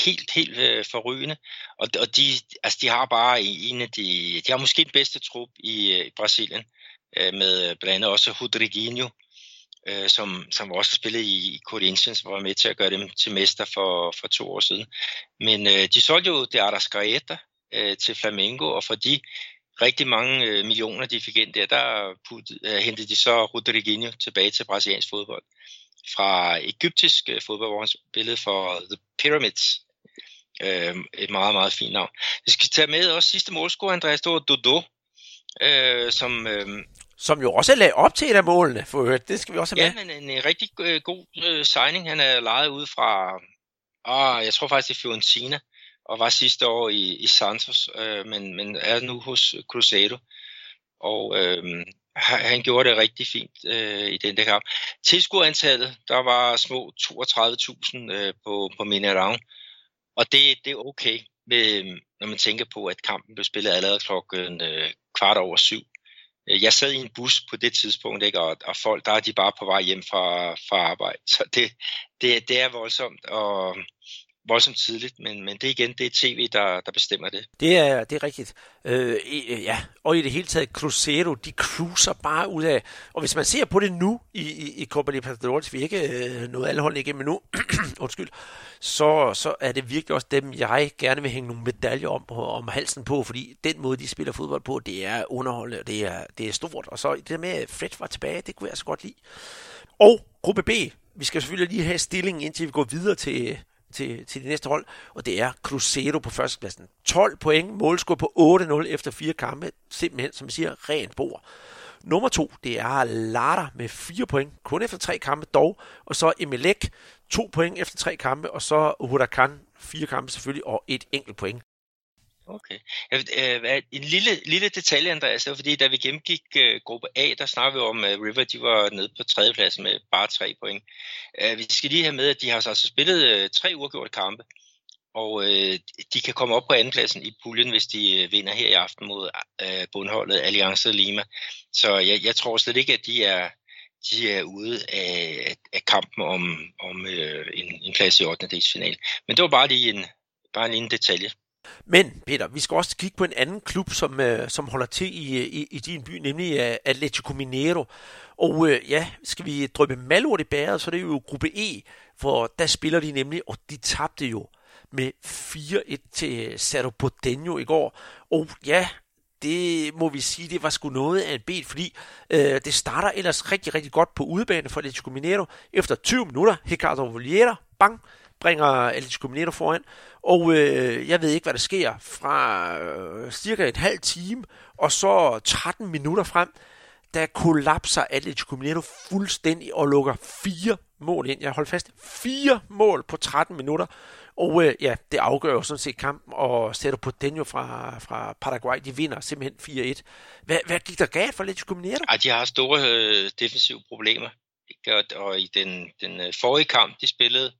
[SPEAKER 3] helt, helt øh, forrygende. Og, og de, altså, de har bare en af de, de har måske den bedste trup i, øh, i Brasilien, øh, med øh, blandt andet også Rodriguinho, øh, som, som også har spillet i, i Corinthians, var med til at gøre dem til mester for, for to år siden. Men øh, de solgte jo det Arrascaeta øh, til Flamengo, og for de rigtig mange øh, millioner, de fik ind der, der put, øh, hentede de så Rodriguinho tilbage til brasiliansk fodbold fra egyptisk øh, fodbold, hvor han spillede for The Pyramids. Øh, et meget, meget fint navn. Vi skal tage med også sidste målscorer, Andreas, det var Dodo, øh, som, øh,
[SPEAKER 2] som jo også lagde op til et af målene, for det skal vi også
[SPEAKER 3] have med. Ja, en, en rigtig øh, god øh, signing. Han er lejet ud fra, ah, jeg tror faktisk, det er Fiorentina, og var sidste år i, i Santos, øh, men, men er nu hos Cruzeiro. Og øh, han gjorde det rigtig fint øh, i den der kamp. Tilskuerantallet, der var små 32.000 øh, på, på Minerang, og det, det er okay, med, når man tænker på, at kampen blev spillet allerede klokken øh, kvart over syv. Øh, jeg sad i en bus på det tidspunkt, ikke? Og, og folk, der er de bare på vej hjem fra, fra arbejde. Så det, det, det er voldsomt, og voldsomt tidligt, men, men det igen, det er tv, der, der bestemmer det.
[SPEAKER 2] Det er, det er rigtigt. Øh, øh, ja, og i det hele taget, Cruzeiro, de cruiser bare ud af, og hvis man ser på det nu i, i, i Copa Libertadores, vi er ikke øh, noget alle hold igennem nu, undskyld, så, så er det virkelig også dem, jeg gerne vil hænge nogle medaljer om, om halsen på, fordi den måde, de spiller fodbold på, det er underholdende, og det er, det er stort. Og så det der med, at Fred var tilbage, det kunne jeg så godt lide. Og gruppe B, vi skal selvfølgelig lige have stillingen, indtil vi går videre til, til, til det næste hold, og det er Cruzeiro på førstepladsen. 12 point, målscore på 8-0 efter fire kampe, simpelthen, som jeg siger, rent bord. Nummer to, det er Lara med 4 point, kun efter tre kampe dog, og så Emelec, 2 point efter tre kampe, og så Huracan, fire kampe selvfølgelig, og et enkelt point.
[SPEAKER 3] Okay. Øh, en lille, lille detalje, Andreas, det var fordi, da vi gennemgik uh, gruppe A, der snakkede vi om, at uh, River de var nede på tredjeplads med bare tre point. Uh, vi skal lige have med, at de har altså spillet uh, tre uafgjorte kampe, og uh, de kan komme op på andenpladsen i puljen, hvis de uh, vinder her i aften mod uh, bundholdet Alliance Lima. Så jeg, jeg tror slet ikke, at de er, de er ude af, af kampen om, om uh, en, en plads i 8. Men det var bare lige en, bare en lille detalje.
[SPEAKER 2] Men Peter, vi skal også kigge på en anden klub, som, øh, som holder til i, øh, i, i din by, nemlig uh, Atletico Mineiro. Og øh, ja, skal vi drøbe malort i bæret, så det er det jo gruppe E, for der spiller de nemlig, og de tabte jo med 4-1 til øh, Cerro Porteño i går. Og ja, det må vi sige, det var sgu noget af en bed, fordi øh, det starter ellers rigtig, rigtig godt på udebane for Atletico Mineiro. Efter 20 minutter, Ricardo Voliera, bang, bringer Atletico Mineiro foran. Og øh, jeg ved ikke, hvad der sker fra øh, cirka et halvt time, og så 13 minutter frem, der kollapser Atletico Mineiro fuldstændig og lukker fire mål ind. Jeg holder fast, fire mål på 13 minutter. Og øh, ja, det afgør jo sådan set kampen, og sætter på Denjo fra, fra Paraguay, de vinder simpelthen 4-1. Hvad, hvad gik der galt for Atletico Mineiro?
[SPEAKER 3] Ja, de har store øh, defensive problemer. Og, og i den, den øh, forrige kamp, de spillede,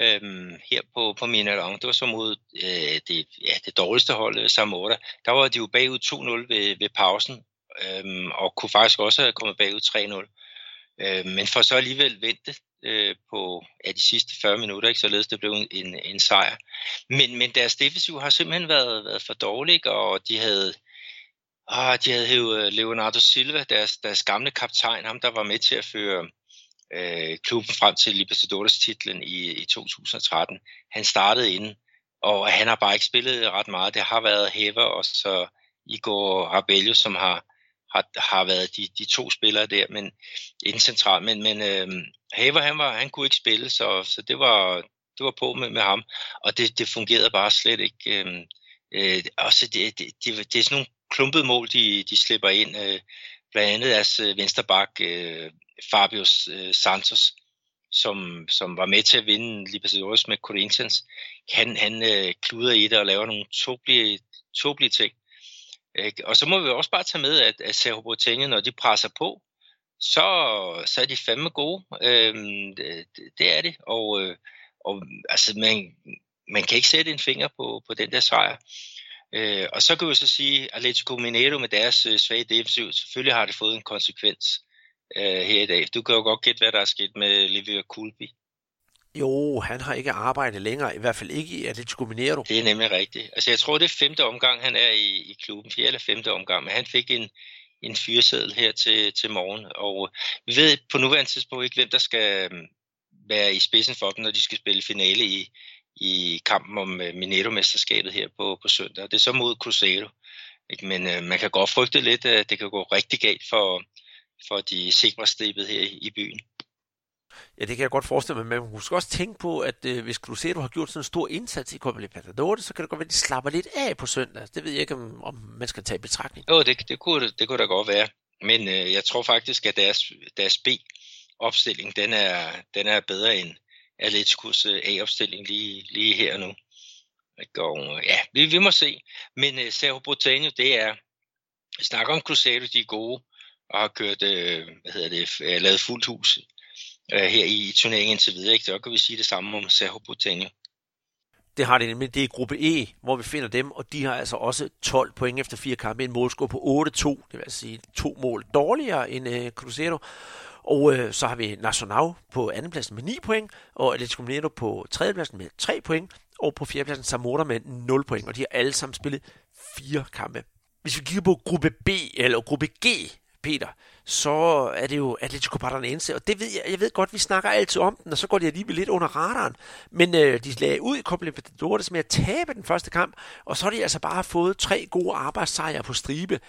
[SPEAKER 3] øhm, her på, på Mineirão. Det var så mod øh, det, ja, det dårligste hold, øh, Samora. Der var de jo bagud 2-0 ved, ved pausen, øhm, og kunne faktisk også have kommet bagud 3-0. Øh, men for så alligevel vente øh, på ja, de sidste 40 minutter, ikke, således det blev en, en, en sejr. Men, men deres defensiv har simpelthen været, været for dårlig, og de havde, ah, de havde hævet øh, Leonardo Silva, deres, deres gamle kaptajn, ham der var med til at føre øh, klubben frem til Libertadores titlen i, i 2013. Han startede inden, og han har bare ikke spillet ret meget. Det har været Hever og så Igor Rabello, som har, har, har været de, de to spillere der, men inden centralt. Men, men øh, Haver, han, var, han kunne ikke spille, så, så det var, det var på med, med ham, og det, det fungerede bare slet ikke. Øh, øh, også det, det, det, det er sådan nogle klumpede mål, de, de slipper ind. Øh, blandt andet deres øh, vensterbak øh, Fabio øh, Santos, som, som var med til at vinde Libertadores med Corinthians, han, han øh, kluder i det og laver nogle tåbelige, tåbelige ting. Ikke? Og så må vi også bare tage med, at, at Sergio Boateng, når de presser på, så, så er de fandme gode. Øhm, det, det er det. Og, øh, og altså, man, man kan ikke sætte en finger på, på den der sejr. Øh, og så kan vi så sige, at Atletico Mineiro med deres øh, svage defensiv, selvfølgelig har det fået en konsekvens øh, her i dag. Du kan jo godt gætte, hvad der er sket med Livia Kulbi.
[SPEAKER 2] Jo, han har ikke arbejdet længere, i hvert fald ikke i Atletico Mineiro.
[SPEAKER 3] Det er nemlig rigtigt. Altså jeg tror, det er femte omgang, han er i, i klubben, fjerde eller femte omgang, men han fik en, en fyreseddel her til, til morgen, og vi ved på nuværende tidspunkt ikke, hvem der skal øhm, være i spidsen for dem, når de skal spille finale i, i kampen om øh, Mineiro-mesterskabet her på, på søndag. Det er så mod Cruzeiro. Ikke? Men øh, man kan godt frygte lidt, at det kan gå rigtig galt for, for de sikre her i, i byen.
[SPEAKER 2] Ja, det kan jeg godt forestille mig, men man skal også tænke på, at øh, hvis Cruzeiro har gjort sådan en stor indsats i Copa Libertadores, så kan det godt være, at de slapper lidt af på søndag. Det ved jeg ikke, om, om man skal tage i betragtning.
[SPEAKER 3] Jo, det, det, kunne, det kunne da godt være. Men øh, jeg tror faktisk, at deres, deres B-opstilling, den er, den er bedre end Atleticos øh, A-opstilling lige, lige her nu. Og, ja, vi, vi må se. Men uh, Sergio Botanio, det er, vi snakker om Cruzeiro, de er gode, og har kørt, øh, hvad hedder det, øh, lavet fuldt hus øh, her i, turneringen indtil videre. Ikke? Så kan vi sige det samme om Sergio Botanio.
[SPEAKER 2] Det har det nemlig. Det er gruppe E, hvor vi finder dem, og de har altså også 12 point efter fire kampe. En målscore på 8-2, det vil altså sige to mål dårligere end øh, Cruzeiro. Og øh, så har vi Nacional på andenpladsen med 9 point, og Atletico Mineiro på tredjepladsen med 3 point, og på fjerdepladsen Zamora med 0 point, og de har alle sammen spillet fire kampe. Hvis vi kigger på gruppe B, eller gruppe G, Peter, så er det jo Atletico Paranaense, og det ved jeg, jeg ved godt, vi snakker altid om den, og så går det alligevel lidt under radaren, men øh, de lagde ud i Copa Libertadores med at tabe den første kamp, og så har de altså bare fået tre gode arbejdssejre på stribe.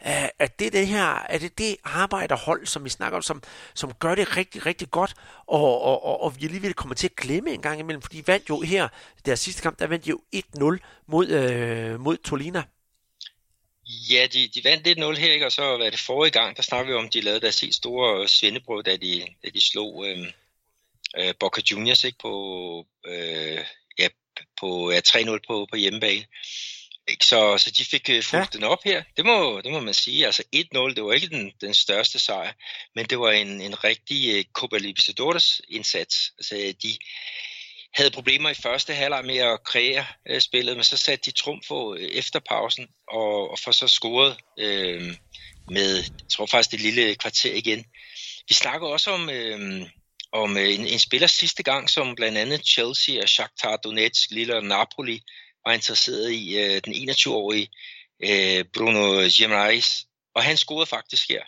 [SPEAKER 2] Er det det her, er det det arbejderhold, som vi snakker om, som, som gør det rigtig, rigtig godt, og, og, og, og vi alligevel kommer til at glemme en gang imellem, for de vandt jo her, deres sidste kamp, der vandt de jo 1-0 mod, øh, mod Tolina.
[SPEAKER 3] Ja, de, de vandt 1-0 her, ikke? og så var det forrige gang, der snakker vi om, de lavede deres helt store svendebrød, da de, da de slog øh, øh, Boca Juniors ikke? på, øh, ja, på ja, 3-0 på, på hjemmebane. Ikke? Så, så de fik uh, fulgt ja. den op her. Det må, det må man sige. Altså 1-0, det var ikke den, den største sejr, men det var en, en rigtig uh, Copa Libertadores indsats. Altså de havde problemer i første halvleg med at kreere øh, spillet, men så satte de trumf på øh, efter pausen, og, og for så scoret øh, med, jeg tror faktisk det lille kvarter igen. Vi snakker også om, øh, om øh, en, en spiller sidste gang, som blandt andet Chelsea og Shakhtar Donetsk, Lille Napoli, var interesseret i øh, den 21-årige øh, Bruno Gemrais, og han scorede faktisk her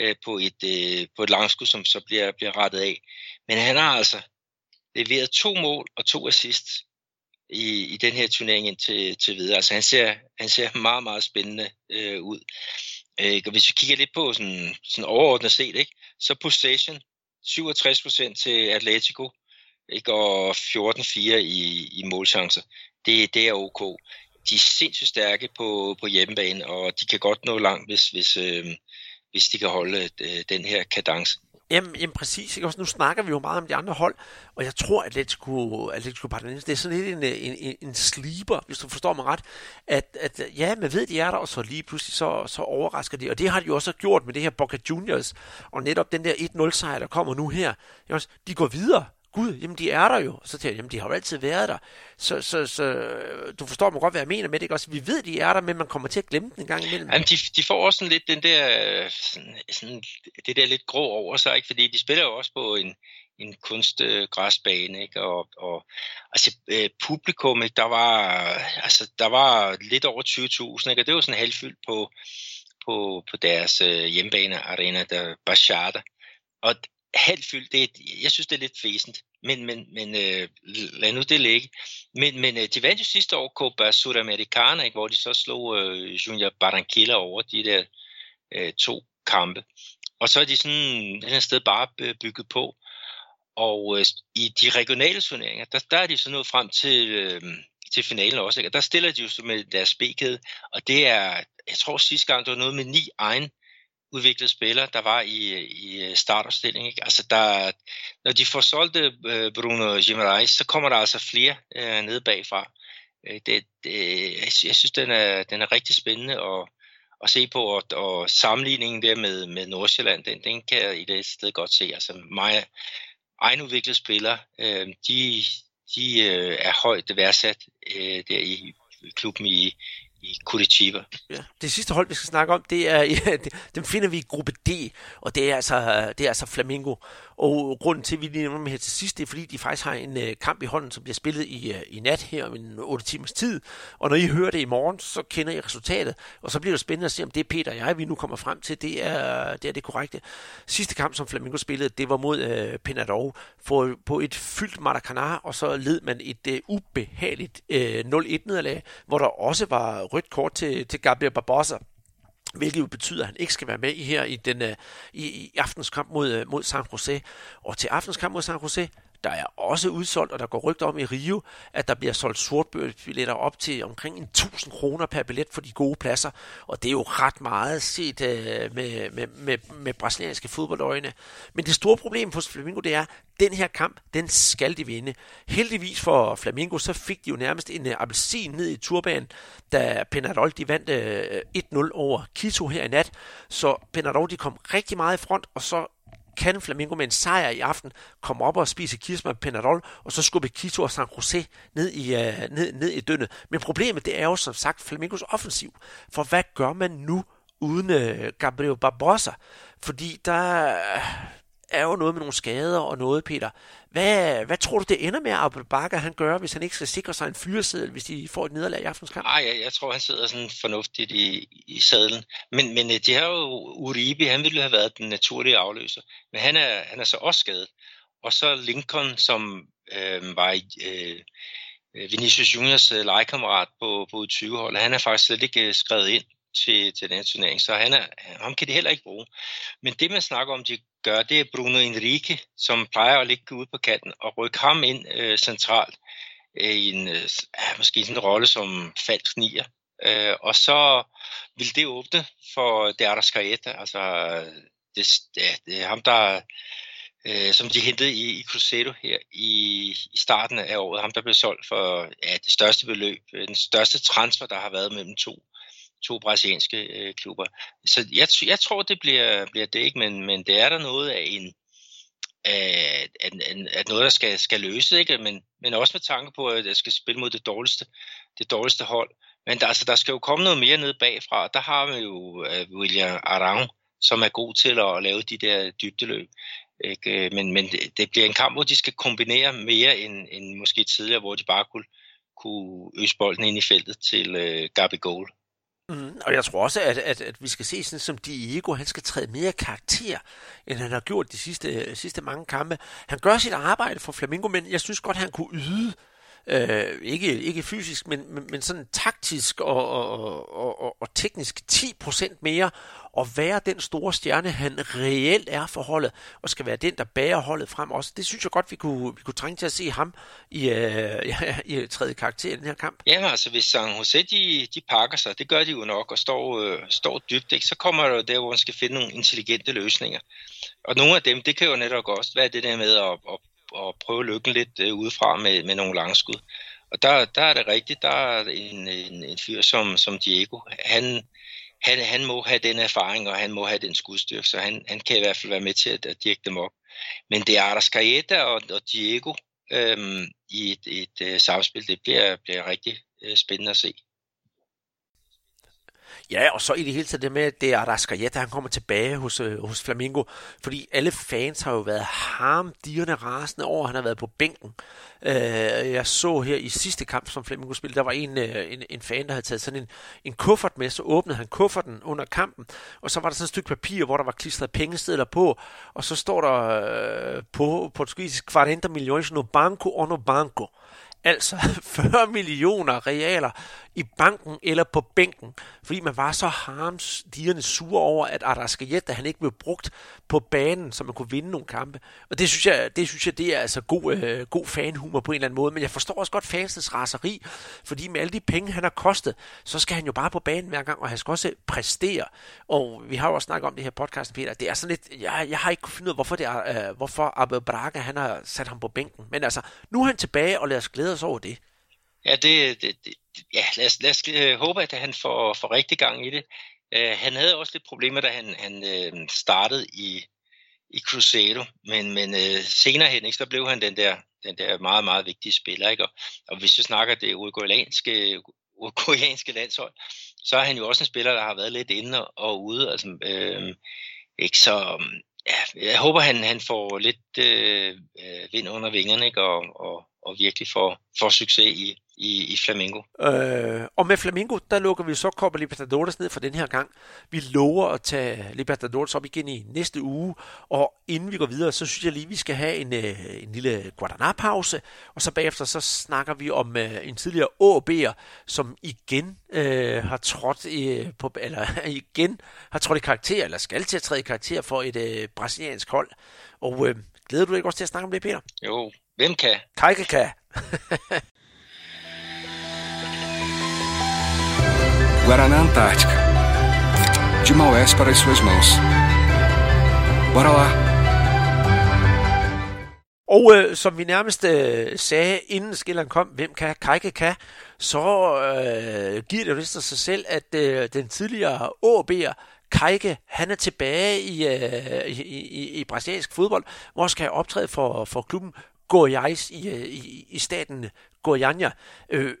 [SPEAKER 3] øh, på et, øh, på et langskud, som så bliver, bliver rettet af. Men han har altså leveret to mål og to assists i, i den her turnering indtil til videre. Altså han ser, han ser meget, meget spændende øh, ud. Øh, og hvis vi kigger lidt på sådan, sådan overordnet set, ikke, så possession 67% til Atletico, ikke, og 14-4 i, i målchancer det, det er ok. De er sindssygt stærke på, på hjemmebane, og de kan godt nå langt, hvis, hvis, øh, hvis de kan holde øh, den her kadence.
[SPEAKER 2] Jamen, jamen præcis. Ikke? Også nu snakker vi jo meget om de andre hold, og jeg tror, at Atletico, Atletico Paranaense, det er sådan lidt en, øh, en, en, en sleeper, hvis du forstår mig ret, at, at ja, man ved, de er der, og så lige pludselig så, så overrasker de, og det har de jo også gjort med det her Boca Juniors, og netop den der 1-0-sejr, der kommer nu her, også, de går videre, gud, jamen de er der jo. Så tænker jeg, jamen de har jo altid været der. Så, så, så du forstår mig godt, hvad jeg mener med det. Ikke? Også, vi ved, de er der, men man kommer til at glemme den en gang imellem.
[SPEAKER 3] Jamen, de, de får også sådan lidt den der, sådan, sådan, det der lidt grå over sig, ikke? fordi de spiller jo også på en, en kunstgræsbane, ikke? Og, og altså, øh, publikum, ikke? Der, var, altså, der var lidt over 20.000, ikke? og det var sådan halvfyldt på, på, på deres øh, hjemmebane arena, der Bachata. Og halvt fyldt, det jeg synes, det er lidt fæsent, men, men, men øh, lad nu det ligge. Men, men øh, de vandt jo sidste år Copa Sudamericana, ikke, hvor de så slog øh, Junior Barranquilla over de der øh, to kampe. Og så er de sådan et sted bare bygget på. Og øh, i de regionale turneringer, der, der er de så nået frem til, øh, til finalen også. Ikke? Og der stiller de jo så med deres spækhed, og det er, jeg tror sidste gang, det var noget med ni egen udviklede spillere, der var i, i øh, startopstillingen. Ikke? Altså der, når de får solgt øh, Bruno Gimarais, så kommer der altså flere øh, nede bagfra. Øh, det, det, jeg synes, den er, den er rigtig spændende at, at se på, og, og sammenligningen der med, med Nordsjælland, den, den kan jeg i det sted godt se. Altså mig, egenudviklede spillere, øh, de, de øh, er højt værdsat øh, der i klubben i, i Curitiba.
[SPEAKER 2] Ja. Det sidste hold, vi skal snakke om, det er, ja, det, dem finder vi i gruppe D, og det er altså, det er altså Flamingo. Og grunden til, at vi lige nævner dem her til sidst, det er, fordi de faktisk har en uh, kamp i hånden, som bliver spillet i, uh, i nat her om en 8 timers tid. Og når I hører det i morgen, så kender I resultatet. Og så bliver det spændende at se, om det er Peter og jeg, vi nu kommer frem til, det er det, er det korrekte. Sidste kamp, som Flamingo spillede, det var mod uh, Penarol for, på et fyldt Maracanã, og så led man et uh, ubehageligt uh, 0-1-nederlag, hvor der også var rødt kort til, til Gabriel Barbosa hvilket jo betyder, at han ikke skal være med i her i, den, øh, i, i aftens kamp mod, øh, mod San Jose. Og til aftens kamp mod San Jose, der er også udsolgt, og der går rygter om i Rio, at der bliver solgt sortbørsbilletter op til omkring 1000 kroner per billet for de gode pladser. Og det er jo ret meget set øh, med, med, med, med brasilianske fodboldøjne. Men det store problem for Flamengo, det er, at den her kamp, den skal de vinde. Heldigvis for Flamengo, så fik de jo nærmest en uh, appelsin ned i turbanen, da Penarol de vandt øh, 1-0 over Quito her i nat. Så Penarol de kom rigtig meget i front, og så kan Flamingo med en sejr i aften komme op og spise kirsebær med Penadol, og så skubbe Quito og San Jose ned i, øh, ned, ned i dønnet. Men problemet det er jo som sagt Flamingos offensiv. For hvad gør man nu uden øh, Gabriel Barbosa? Fordi der er jo noget med nogle skader og noget, Peter. Hvad, hvad tror du, det ender med, at Abel Bakker han gør, hvis han ikke skal sikre sig en fyreseddel, hvis de får et nederlag i aftens kamp?
[SPEAKER 3] Nej, jeg, jeg tror, han sidder sådan fornuftigt i, i sadlen. Men, men øh, det har jo Uribe, han ville have været den naturlige afløser. Men han er, han er så også skadet. Og så Lincoln, som øh, var i, øh, Vinicius Juniors øh, legekammerat på, på 20 hold han er faktisk slet ikke øh, skrevet ind til, til den turnering, så han er, ham kan de heller ikke bruge. Men det, man snakker om, de gør, det er Bruno Enrique, som plejer at ligge ude på kanten, og rykke ham ind øh, centralt øh, i en, øh, måske sådan en rolle som falsk nier. Øh, og så vil det åbne for det Arrascaeta, altså det, ja, det er ham, der øh, som de hentede i, i Cruzeiro her i, i starten af året. Ham, der blev solgt for ja, det største beløb, øh, den største transfer, der har været mellem to to brasilianske øh, klubber. Så jeg, jeg tror, det bliver, bliver det ikke, men, men det er der noget af en, at, at, at noget, der skal, skal løses, ikke? Men, men også med tanke på, at jeg skal spille mod det dårligste, det dårligste hold. Men der, altså, der skal jo komme noget mere ned bagfra. Der har vi jo uh, William Arang, som er god til at, at lave de der dybdeløb. Ikke? Men, men det, det bliver en kamp, hvor de skal kombinere mere end, end måske tidligere, hvor de bare kunne, kunne øse bolden ind i feltet til uh, Gabi Goal.
[SPEAKER 2] Mm, og jeg tror også, at, at, at vi skal se sådan som Diego, han skal træde mere karakter, end han har gjort de sidste, øh, sidste mange kampe. Han gør sit arbejde for Flamingo, men jeg synes godt, han kunne yde Øh, ikke, ikke fysisk, men, men, men sådan taktisk og, og, og, og, og teknisk 10% mere, og være den store stjerne, han reelt er for holdet, og skal være den, der bærer holdet frem også. Det synes jeg godt, vi kunne, vi kunne trænge til at se ham i, øh, ja, i tredje karakter i den her kamp.
[SPEAKER 3] Ja, altså hvis San Jose, de, de pakker sig, det gør de jo nok, og står, øh, står dybt, ikke? så kommer der der, hvor man skal finde nogle intelligente løsninger. Og nogle af dem, det kan jo netop også være det der med at, at at prøve lykken lidt øh, udefra med, med nogle langskud. Og der, der er det rigtigt, der er en, en, en fyr som, som Diego. Han, han, han må have den erfaring, og han må have den skudstyrke, så han, han kan i hvert fald være med til at, at dirke dem op. Men det er Arrascaeta og, og Diego øhm, i et, et, et samspil, det bliver, bliver rigtig øh, spændende at se.
[SPEAKER 2] Ja, og så i det hele taget det med, at det er Arrascaeta, han kommer tilbage hos, øh, hos Flamingo, fordi alle fans har jo været harmdirrende rasende over, at han har været på bænken. Øh, jeg så her i sidste kamp, som Flamingo spillede, der var en, øh, en, en fan, der havde taget sådan en, en kuffert med, så åbnede han kufferten under kampen, og så var der sådan et stykke papir, hvor der var klistret pengesedler på, og så står der øh, på portugisisk, 40 millioner no banco og no banco altså 40 millioner realer i banken eller på bænken, fordi man var så harmsdigerne sur over, at Arrascaeta han ikke blev brugt på banen, så man kunne vinde nogle kampe. Og det synes jeg, det, synes jeg, det er altså god, øh, god fanhumor på en eller anden måde, men jeg forstår også godt fansens raseri, fordi med alle de penge, han har kostet, så skal han jo bare på banen hver gang, og han skal også præstere. Og vi har jo også snakket om det her podcast, Peter, det er sådan lidt, jeg, jeg har ikke fundet ud af, hvorfor, det er, øh, hvorfor Abel Braga, han har sat ham på bænken. Men altså, nu er han tilbage, og lad os glæde os over det.
[SPEAKER 3] Ja, det, det, det ja lad os, lad os øh, håbe, at han får, får rigtig gang i det. Øh, han havde også lidt problemer, da han, han øh, startede i, i Cruzeiro, men, men øh, senere hen, ikke, så blev han den der, den der meget, meget vigtige spiller. Ikke? Og, og hvis vi snakker det uruguayanske, uruguayanske landshold, så er han jo også en spiller, der har været lidt inde og ude. Altså, øh, ikke? Så ja, jeg håber, han, han får lidt øh, øh, vind under vingerne ikke? Og, og, og virkelig får, får succes i, i, i Flamingo.
[SPEAKER 2] Øh, og med Flamingo, der lukker vi så Copa Libertadores ned for den her gang. Vi lover at tage Libertadores op igen i næste uge, og inden vi går videre, så synes jeg lige, vi skal have en, øh, en lille Guadana-pause, og så bagefter så snakker vi om øh, en tidligere AB'er, som igen øh, har trådt i, på, eller igen har trådt i karakter, eller skal til at træde i karakter for et øh, brasiliansk hold. Og øh, glæder du dig ikke også til at snakke om det, Peter?
[SPEAKER 3] Jo, Hvem kan?
[SPEAKER 2] Kajke kan.
[SPEAKER 4] Guaraná Antártica. De Maués para as suas mãos. Bora lá!
[SPEAKER 2] Og øh, som vi nærmest øh, sagde, inden skilleren kom, hvem kan, Kajke kan, så øh, giver det jo sig selv, at øh, den tidligere AB'er, Kajke, han er tilbage i, øh, i, i, i brasiliansk fodbold, hvor skal optræde for, for klubben Goiás i, øh, i, i staten Goiânia. Øh,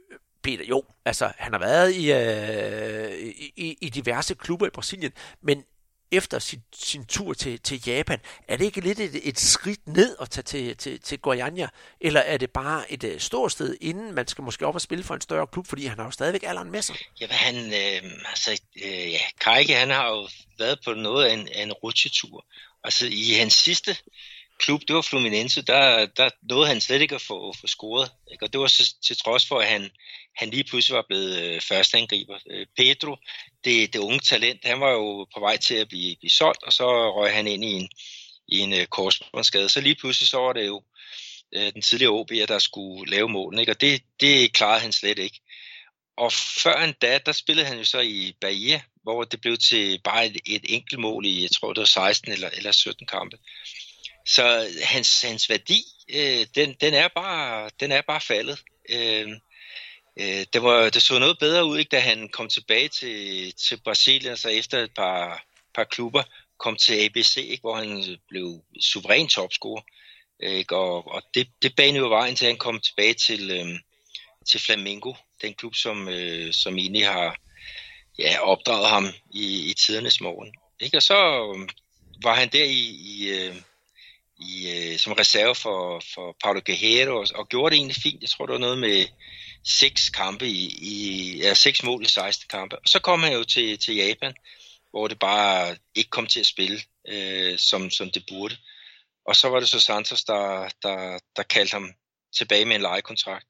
[SPEAKER 2] Peter, jo, altså han har været i, øh, i, i diverse klubber i Brasilien, men efter sin, sin tur til, til Japan, er det ikke lidt et, et skridt ned at tage til, til, til Goiânia, eller er det bare et uh, stort sted, inden man skal måske op og spille for en større klub, fordi han har jo stadigvæk alderen med sig?
[SPEAKER 3] Jamen han, øh, altså, øh, ja, Kajke, han har jo været på noget af en, af en rutsjetur. Altså i hans sidste klub, det var Fluminense, der, der nåede han slet ikke at få, få scoret. Ikke? Og det var så til trods for, at han, han lige pludselig var blevet øh, førsteangriber. Øh, Pedro, det, det unge talent, han var jo på vej til at blive, blive solgt, og så røg han ind i en, i en øh, korsbåndsskade. Så lige pludselig så var det jo øh, den tidligere OB'er, der skulle lave målen, ikke? og det, det klarede han slet ikke. Og før en dag, der spillede han jo så i Bahia, hvor det blev til bare et, et enkelt mål i, jeg tror det var 16 eller, eller 17 kampe. Så hans, hans værdi, øh, den, den, er bare, den er bare faldet. Øh, øh, det, var, det så noget bedre ud, ikke, da han kom tilbage til, til Brasilien, så efter et par, par klubber, kom til ABC, ikke, hvor han blev suveræn topscorer. Ikke, og, og det, det banede jo vejen til, at han kom tilbage til, øh, til Flamengo, den klub, som, øh, som egentlig har ja, opdraget ham i, i tidernes morgen. Ikke? Og så øhm, var han der i, i, øh, i, øh, som reserve for, for Paulo Guerrero, og, og gjorde det egentlig fint. Jeg tror, det var noget med seks kampe i, i ja, seks mål i 16 kampe. Og så kom han jo til, til Japan, hvor det bare ikke kom til at spille, øh, som, som det burde. Og så var det så Santos, der, der, der kaldte ham tilbage med en lejekontrakt.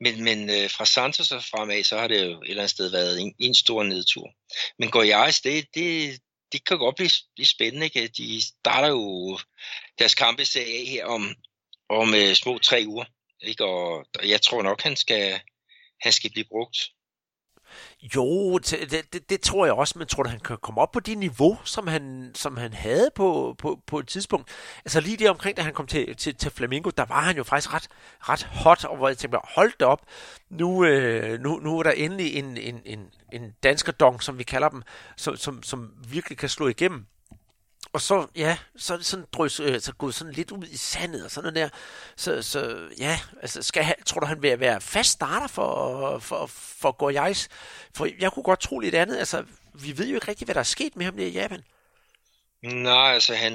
[SPEAKER 3] Men, men øh, fra Santos og fremad, så har det jo et eller andet sted været en, en stor nedtur. Men går jeg det, det, det kan godt blive, blive spændende. Ikke? De starter jo deres kampe i her om, om øh, små tre uger. Ikke? Og jeg tror nok, han skal, han skal blive brugt.
[SPEAKER 2] Jo, det, det, det tror jeg også, men tror du, han kan komme op på det niveau, som han, som han havde på, på, på et tidspunkt? Altså lige det omkring, da han kom til, til, til Flamingo, der var han jo faktisk ret, ret hot, og hvor jeg tænkte, hold da op, nu, øh, nu, nu er der endelig en, en, en, en dansker dong, som vi kalder dem, som, som, som virkelig kan slå igennem. Og så, ja, så er det sådan drys, øh, så gået sådan lidt ud i sandet og sådan noget der. Så, så ja, altså, skal han, tror du, han vil være fast starter for, for, for Goyais? For jeg kunne godt tro lidt andet. Altså, vi ved jo ikke rigtigt, hvad der er sket med ham der i Japan.
[SPEAKER 3] Nej, altså han,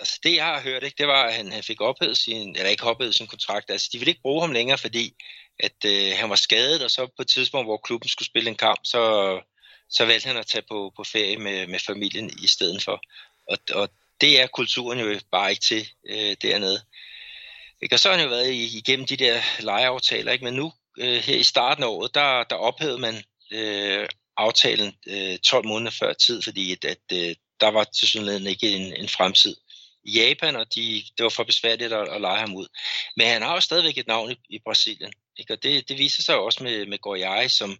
[SPEAKER 3] altså det jeg har hørt, ikke, det var, at han, han fik ophævet sin, eller ikke ophævet sin kontrakt. Altså de ville ikke bruge ham længere, fordi at øh, han var skadet, og så på et tidspunkt, hvor klubben skulle spille en kamp, så, så valgte han at tage på, på ferie med, med familien i stedet for. Og, og det er kulturen jo bare ikke til øh, dernede. Ikke? Og så har han jo været igennem de der lejeaftaler, ikke? men nu øh, her i starten af året, der, der ophævede man øh, aftalen øh, 12 måneder før tid, fordi at, at øh, der var til synligheden ikke en, en fremtid i Japan, og de, det var for besværligt at, at lege ham ud. Men han har jo stadigvæk et navn i, i Brasilien, ikke? og det, det viser sig også med, med Goyai, som,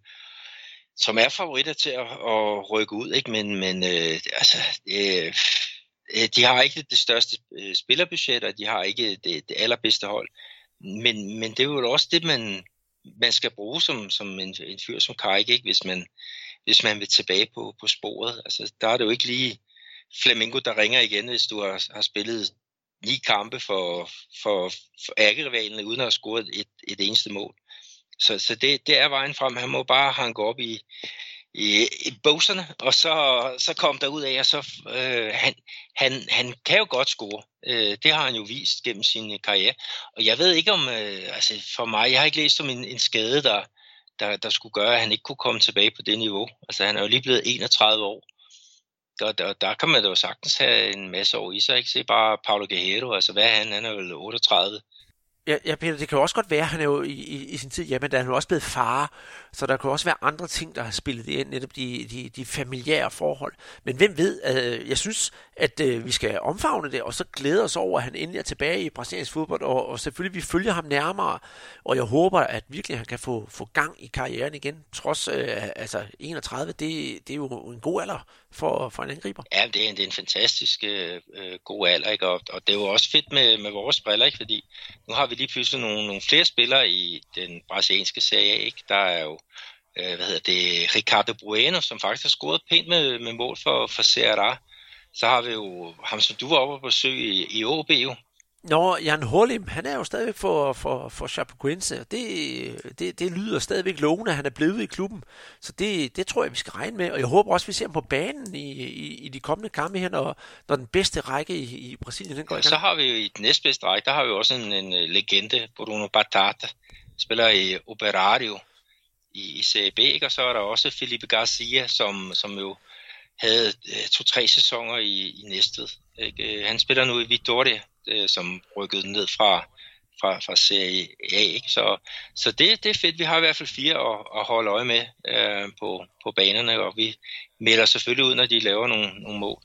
[SPEAKER 3] som er favoritter til at, at rykke ud, ikke? men, men øh, altså, øh, øh, de har ikke det største øh, spillerbudget, og de har ikke det, det allerbedste hold. Men, men det er jo også det, man, man skal bruge som, som en, en fyr som Kajk, ikke? Hvis, man, hvis man vil tilbage på, på sporet. Altså, der er det jo ikke lige Flamingo, der ringer igen, hvis du har, har spillet ni kampe for, for, for ærkerivalene, uden at have scoret et, et eneste mål. Så, så det, det er vejen frem. Han må bare hanke op i, i, i bukserne, og så, så kom der ud af, og så øh, han, han, han kan jo godt score. Øh, det har han jo vist gennem sin øh, karriere. Og jeg ved ikke om, øh, altså for mig, jeg har ikke læst om en, en skade, der, der, der skulle gøre, at han ikke kunne komme tilbage på det niveau. Altså han er jo lige blevet 31 år. Og der, der kan man da jo sagtens have en masse år i sig. Ikke se bare Paulo Guerrero, altså hvad er han? Han er vel 38
[SPEAKER 2] Ja, ja, Peter, det kan jo også godt være, at han er jo i, i, i sin tid, jamen, der er han jo også blevet far, så der kan også være andre ting, der har spillet ind, netop de, de, de familiære forhold. Men hvem ved, øh, jeg synes, at øh, vi skal omfavne det, og så glæde os over, at han endelig er tilbage i brasiliansk fodbold, og, og selvfølgelig vi følger ham nærmere, og jeg håber, at virkelig han kan få, få gang i karrieren igen, trods øh, altså 31, det, det er jo en god alder for, for en angriber.
[SPEAKER 3] Ja, det er, det er en fantastisk øh, øh, god alder, ikke? Og, og det er jo også fedt med, med vores briller, ikke? fordi nu har vi lige pludselig nogle, nogle flere spillere i den brasilianske serie, ikke? Der er jo øh, hvad hedder det, Ricardo Bueno, som faktisk har scoret pænt med, med mål for, for Serra. Så har vi jo ham, som du var oppe på besøg i, i OB jo,
[SPEAKER 2] Nå, Jan Horlim, han er jo stadigvæk for, for, for Chapecoense, og det, det, det lyder stadigvæk lovende, at han er blevet i klubben. Så det, det tror jeg, vi skal regne med, og jeg håber også, at vi ser ham på banen i, i, i de kommende kampe her, når, når den bedste række i, i Brasilien den går
[SPEAKER 3] ja, Så har vi jo i den næstbedste række, der har vi jo også en, en legende, Bruno Batata, spiller i Operario i, i Serie B, ikke? og så er der også Felipe Garcia, som, som jo havde øh, to-tre sæsoner i, i næstet. Ikke? Øh, han spiller nu i Vitoria, øh, som rykkede ned fra, fra, fra Serie A. Ikke? Så, så det, det er fedt. Vi har i hvert fald fire at, at holde øje med øh, på, på banerne, og vi melder selvfølgelig ud, når de laver nogle, nogle mål.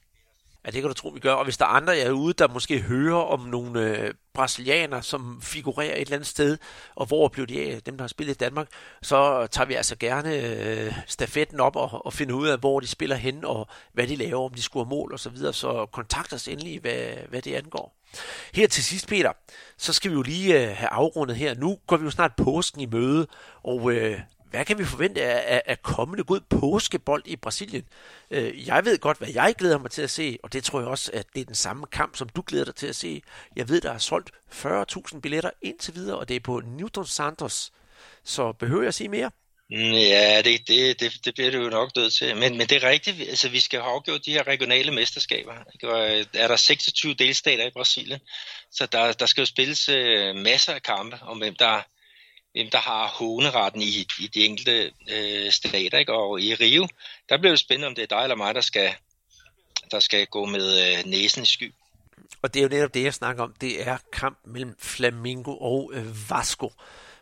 [SPEAKER 2] Ja, det kan du tro, vi gør. Og hvis der er andre derude, der måske hører om nogle øh, brasilianere, som figurerer et eller andet sted, og hvor bliver de af, dem der har spillet i Danmark, så tager vi altså gerne øh, stafetten op og, og finder ud af, hvor de spiller hen, og hvad de laver, om de scorer mål og så videre. Så kontakt os endelig, hvad, hvad det angår. Her til sidst, Peter, så skal vi jo lige øh, have afrundet her. Nu går vi jo snart påsken i møde, og øh, hvad kan vi forvente af, af kommende god påskebold i Brasilien? Øh, jeg ved godt, hvad jeg glæder mig til at se, og det tror jeg også, at det er den samme kamp, som du glæder dig til at se. Jeg ved, der er solgt 40.000 billetter indtil videre, og det er på Newton Santos. Så behøver jeg at sige mere?
[SPEAKER 3] Mm, ja, det, det, det, det bliver det jo nok død til. Men, men det er rigtigt, altså vi skal have afgjort de her regionale mesterskaber. Øh, er der 26 delstater i Brasilien, så der, der skal jo spilles øh, masser af kampe om hvem der, hvem der har honeretten i, i de enkelte øh, stater. Ikke? Og i Rio, der bliver det spændende, om det er dig eller mig, der skal, der skal gå med øh, næsen i sky.
[SPEAKER 2] Og det er jo netop det, jeg snakker om. Det er kamp mellem Flamingo og øh, Vasco.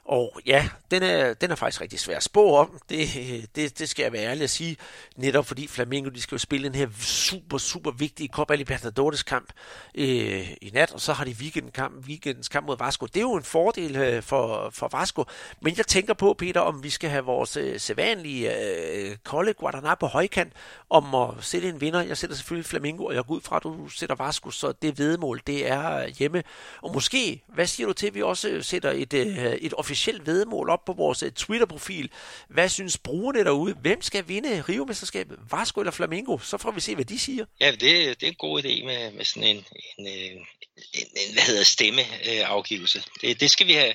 [SPEAKER 2] Og ja, den er, den er faktisk rigtig svær at spå om. Det, det, det skal jeg være ærlig at sige. Netop fordi Flamengo de skal jo spille den her super, super vigtige Copa Libertadores kamp øh, i nat. Og så har de weekenden kamp, weekendens kamp mod Vasco. Det er jo en fordel øh, for, for Vasco. Men jeg tænker på, Peter, om vi skal have vores øh, sædvanlige øh, kolde Guadana på højkant om at sætte en vinder. Jeg sætter selvfølgelig Flamengo, og jeg går ud fra, at du sætter Vasco, så det vedmål, det er øh, hjemme. Og måske, hvad siger du til, at vi også sætter et, øh, et officielt vedmål op på vores øh, Twitter-profil? Hvad synes brugerne derude? Hvem skal vinde Rio-mesterskabet? Vasco eller Flamengo? Så får vi se, hvad de siger.
[SPEAKER 3] Ja, det, det er en god idé med, med sådan en, en, en, en hvad hedder stemmeafgivelse. Det, det skal vi have,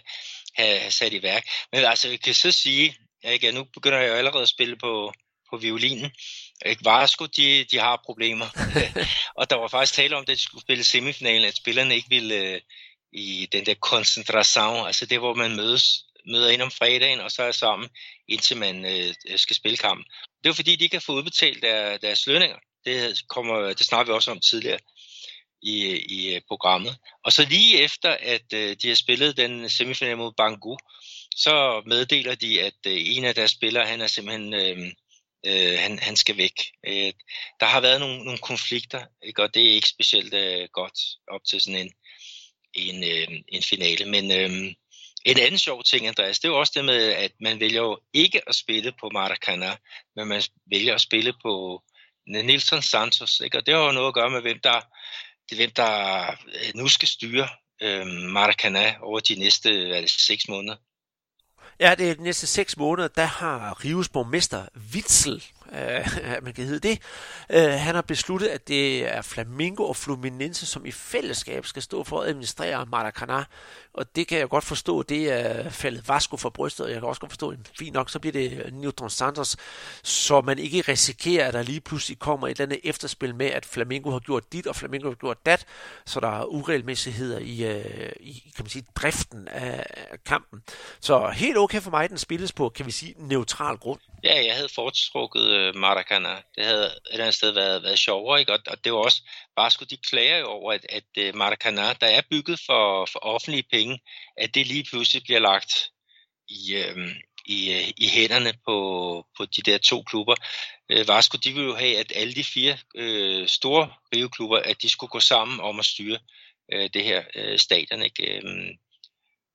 [SPEAKER 3] have sat i værk. Men altså, jeg kan så sige, ikke, nu begynder jeg jo allerede at spille på, på violinen. Ikke? Vasco, de, de har problemer. og der var faktisk tale om, at de skulle spille semifinalen, at spillerne ikke ville øh, i den der koncentration, altså det, hvor man mødes, møder ind om fredagen, og så er sammen, indtil man øh, skal spille kampen. Det er fordi, de ikke har fået udbetalt der, deres lønninger. Det, kommer, det snakker vi også om tidligere i, i øh, programmet. Og så lige efter, at øh, de har spillet den semifinal mod Bangu, så meddeler de, at øh, en af deres spillere, han er simpelthen øh, øh, han, han skal væk. Øh, der har været nogle, nogle konflikter, ikke? og det er ikke specielt øh, godt op til sådan en, en, øh, en finale. Men øh, en anden sjov ting, Andreas, det er jo også det med, at man vælger jo ikke at spille på Maracana, men man vælger at spille på Nilsson Santos. Ikke? Og det har jo noget at gøre med, hvem der, hvem der øh, nu skal styre øh, Maracana over de næste hvad det, seks måneder.
[SPEAKER 2] Ja, det er de næste seks måneder, der har Rives borgmester Witzel, øh, man kan hedde det, øh, han har besluttet, at det er Flamingo og Fluminense, som i fællesskab skal stå for at administrere Maracanã. Og det kan jeg godt forstå, det er faldet Vasco for brystet, og jeg kan også godt forstå, at fint nok, så bliver det Newton Santos, så man ikke risikerer, at der lige pludselig kommer et eller andet efterspil med, at Flamingo har gjort dit, og Flamingo har gjort dat, så der er uregelmæssigheder i, øh, i kan man sige, driften af kampen. Så helt okay for mig, den spilles på, kan vi sige, neutral grund.
[SPEAKER 3] Ja, jeg havde foretrukket øh, Maracana. Det havde et eller andet sted været, været sjovere, ikke? Og, og det var også, bare skulle de klage over, at, at øh, uh, Maracana, der er bygget for, for offentlige penge, at det lige pludselig bliver lagt i, øh, i, øh, i hænderne på, på de der to klubber. Øh, Vasco, de ville jo have, at alle de fire øh, store riveklubber, at de skulle gå sammen om at styre øh, det her øh, stadion. Ikke? Øh,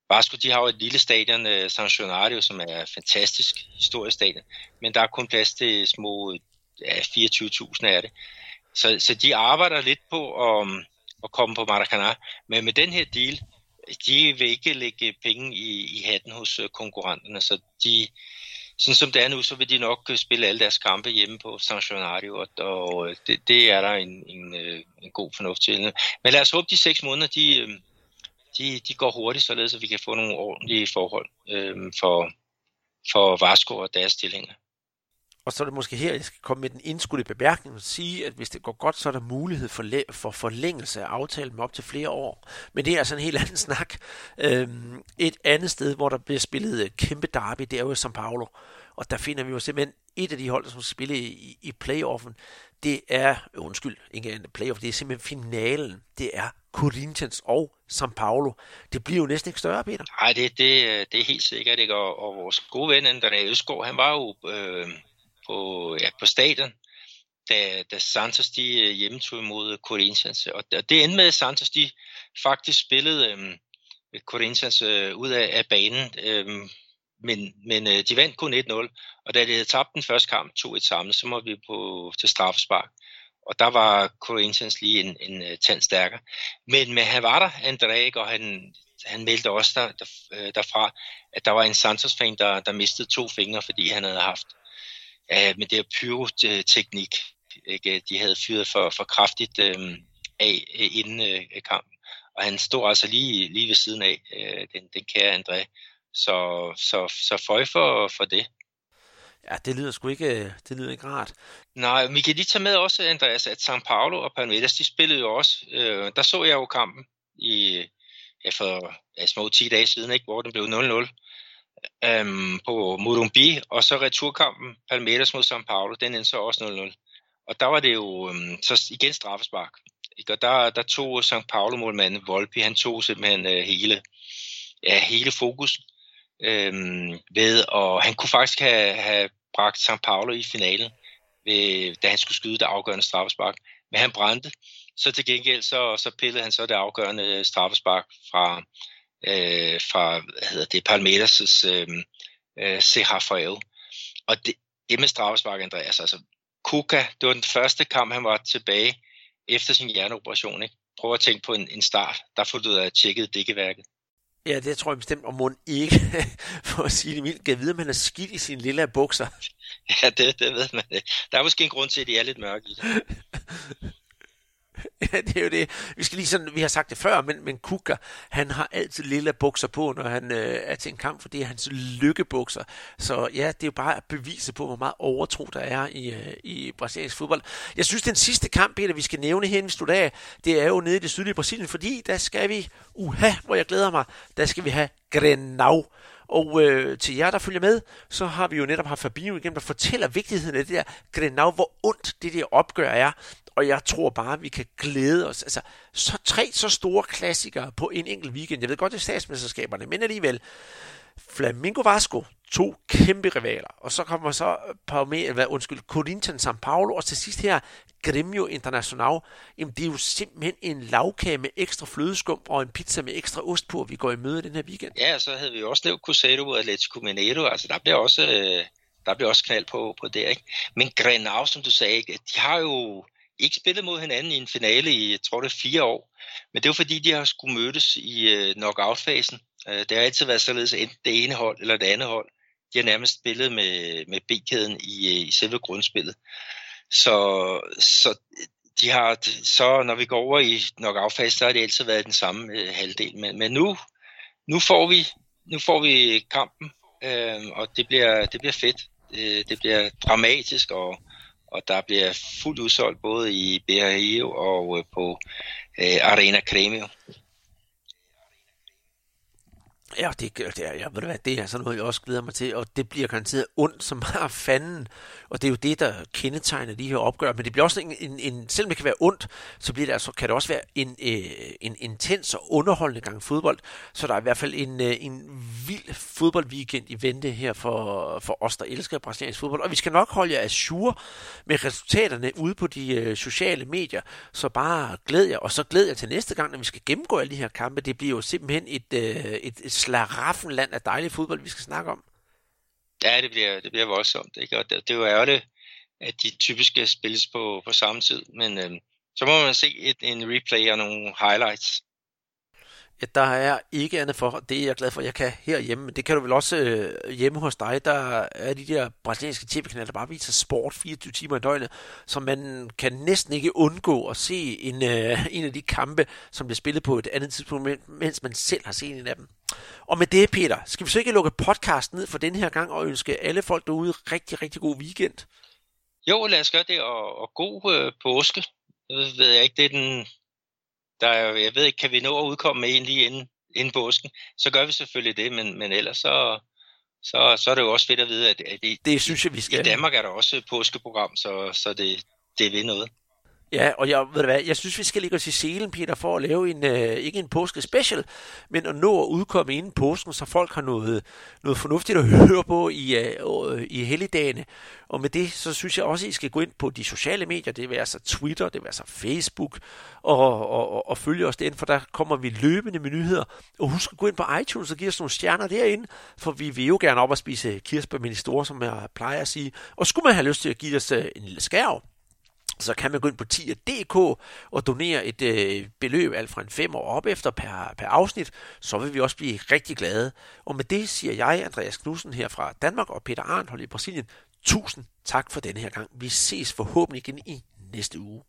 [SPEAKER 3] Vasco, de har jo et lille stadion, øh, San Gennaro, som er fantastisk historisk stadion, men der er kun plads til små ja, 24.000 af det. Så, så de arbejder lidt på at, at komme på Maracanã, men med den her deal, de vil ikke lægge penge i, i hatten hos øh, konkurrenterne, så de, sådan som det er nu, så vil de nok øh, spille alle deres kampe hjemme på San Gennaro, og, og det, det er der en, en, en god fornuft til. Men lad os håbe, de seks måneder, de, de, de går hurtigt, således at vi kan få nogle ordentlige forhold øh, for, for Vasco og deres stillinger.
[SPEAKER 2] Og så er det måske her, jeg skal komme med den indskudte bemærkning og sige, at hvis det går godt, så er der mulighed for, for forlængelse af aftalen med op til flere år. Men det er altså en helt anden snak. Øhm, et andet sted, hvor der bliver spillet øh, kæmpe derby, det er jo São Paulo. Og der finder vi jo simpelthen et af de hold, som spiller i, i playoffen. Det er, øh, undskyld, ikke en playoff, det er simpelthen finalen. Det er Corinthians og São Paulo. Det bliver jo næsten ikke større, Peter.
[SPEAKER 3] Nej, det, det, øh, det er helt sikkert ikke. Og, og vores gode ven, øh, André Øsgaard, han var jo øh, på, ja, på stadion, da, da Santos de hjemmetog imod Corinthians. Og, og det endte med, at Santos de faktisk spillede øh, Corinthians øh, ud af, af banen. Øh, men, men øh, de vandt kun 1-0, og da de havde tabt den første kamp 2-1 sammen, så må vi på til straffespark. Og der var Corinthians lige en, en uh, tand stærkere. Men, men han var der, André, og han, han meldte også der, der, øh, derfra, at der var en Santos-fan, der, der mistede to fingre, fordi han havde haft uh, med det her pyroteknik. Ikke? De havde fyret for, for kraftigt øh, af øh, inden øh, kampen. Og han stod altså lige, lige ved siden af, øh, den, den kære André. Så, så, så føj for, for det.
[SPEAKER 2] Ja, det lyder sgu ikke, det lyder ikke rart.
[SPEAKER 3] Nej, vi kan lige tage med også, Andreas, at São Paulo og Palmeiras, de spillede jo også. Øh, der så jeg jo kampen i, ja, for ja, små 10 dage siden, ikke, hvor den blev 0-0 øhm, på Morumbi, og så returkampen Palmeiras mod São Paulo, den endte så også 0-0. Og der var det jo øhm, så igen straffespark. Ikke? Og der, der tog São Paulo-målmanden Volpi, han tog simpelthen øh, hele, ja, hele fokus øhm, ved, og han kunne faktisk have, have bragt St. Paulo i finalen, ved, da han skulle skyde det afgørende straffespark. Men han brændte, så til gengæld så, så pillede han så det afgørende øh, straffespark fra, øh, fra hvad hedder det, Palmeiras' øh, øh, Rafael. Og det, det med straffespark, Andreas, altså Kuka, det var den første kamp, han var tilbage efter sin hjerneoperation. Ikke? Prøv at tænke på en, en start, der får jeg tjekket dækkeværket.
[SPEAKER 2] Ja, det tror jeg bestemt, om må ikke, for at sige det mildt, kan vide, at man er skidt i sine lille bukser.
[SPEAKER 3] Ja, det, det ved man. Der er måske en grund til, at de er lidt mørke i det.
[SPEAKER 2] Det er jo det. Vi skal lige sådan, vi har sagt det før, men, men Kuka, han har altid lille bukser på, når han øh, er til en kamp, for det er hans lykkebukser. Så ja, det er jo bare at bevise på, hvor meget overtro der er i, øh, i brasiliansk fodbold. Jeg synes, den sidste kamp, Peter, vi skal nævne her i af, det er jo nede i det sydlige Brasilien, fordi der skal vi, uha, hvor jeg glæder mig, der skal vi have Grenau. Og øh, til jer, der følger med, så har vi jo netop haft Fabinho igennem, der fortæller vigtigheden af det der Grenau, hvor ondt det der opgør er og jeg tror bare, vi kan glæde os. Altså, så tre så store klassikere på en enkelt weekend. Jeg ved godt, det er statsmesterskaberne, men alligevel. Flamingo Vasco, to kæmpe rivaler. Og så kommer så på med, hvad, undskyld, Corinthians São Paulo, og til sidst her, Gremio Internacional. Jamen, det er jo simpelthen en lavkage med ekstra flødeskum og en pizza med ekstra ost på, vi går i møde den her weekend.
[SPEAKER 3] Ja, så havde vi jo også lavet Cusado og Atletico Mineiro. Altså, der bliver også, øh, der bliver også knald på, på det, ikke? Men Grenau, som du sagde, de har jo ikke spillet mod hinanden i en finale i, jeg tror det er fire år. Men det er fordi, de har skulle mødes i øh, knockout-fasen. Øh, det har altid været således enten det ene hold eller det andet hold. De har nærmest spillet med, med B-kæden i, øh, i selve grundspillet. Så, så de har, så når vi går over i knockout-fasen, så har det altid været den samme øh, halvdel. Men, men nu, nu, får vi, nu får vi kampen, øh, og det bliver, det bliver fedt. Uh, det bliver dramatisk, og og der bliver fuldt udsolgt både i BRIO og øh, på øh, Arena Cremio.
[SPEAKER 2] Ja, det, det, er, ja, ved du hvad, det er sådan noget, jeg også glæder mig til, og det bliver garanteret ondt som bare fanden, og det er jo det, der kendetegner de her opgør, men det bliver også en, en, en selvom det kan være ondt, så bliver det altså, kan det også være en, øh, en intens og underholdende gang fodbold, så der er i hvert fald en, øh, en vild fodboldweekend i vente her for, for os, der elsker brasiliansk fodbold, og vi skal nok holde jer assure med resultaterne ude på de øh, sociale medier, så bare glæd jer, og så glæd jer til næste gang, når vi skal gennemgå alle de her kampe, det bliver jo simpelthen et, øh, et, et slaraffenland af dejlig fodbold, vi skal snakke om.
[SPEAKER 3] Ja, det bliver, det bliver voldsomt. Ikke? Og det, det er jo ærgerligt, at de typiske spilles på, på samme tid. Men øh, så må man se et, en replay og nogle highlights
[SPEAKER 2] at der er ikke andet for, det er jeg glad for, at jeg kan herhjemme, men det kan du vel også øh, hjemme hos dig, der er de der brasilianske tv-kanaler, der bare viser sport 24 timer i døgnet, så man kan næsten ikke undgå at se en, øh, en af de kampe, som bliver spillet på et andet tidspunkt, mens man selv har set en af dem. Og med det, Peter, skal vi så ikke lukke podcast ned for den her gang og ønske alle folk derude rigtig, rigtig god weekend?
[SPEAKER 3] Jo, lad os gøre det, og, og god øh, påske. Jeg ved jeg ikke, det er den der er, jeg ved ikke, kan vi nå at udkomme med en lige inden, inden påsken, så gør vi selvfølgelig det, men, men ellers så, så, så er det jo også fedt at vide, at, at
[SPEAKER 2] i, det synes jeg, vi skal.
[SPEAKER 3] i Danmark er der også et påskeprogram, så, så det, det vil noget.
[SPEAKER 2] Ja, og jeg, ved du hvad, jeg synes, vi skal ligge os i selen, Peter, for at lave en, øh, ikke en påske special, men at nå at udkomme inden påsken, så folk har noget, noget fornuftigt at høre på i, øh, øh, i helligdagene. Og med det, så synes jeg også, at I skal gå ind på de sociale medier, det vil altså Twitter, det vil altså Facebook, og, og, og, og følge os derinde, for der kommer vi løbende med nyheder. Og husk at gå ind på iTunes og give os nogle stjerner derinde, for vi vil jo gerne op og spise kirsebær med de store, som jeg plejer at sige. Og skulle man have lyst til at give os øh, en lille skærv, så kan man gå ind på tier.dk og donere et øh, beløb alt fra en 5 år op efter per, per afsnit, så vil vi også blive rigtig glade. Og med det siger jeg, Andreas Knudsen her fra Danmark og Peter Arnhold i Brasilien, tusind tak for denne her gang. Vi ses forhåbentlig igen i næste uge.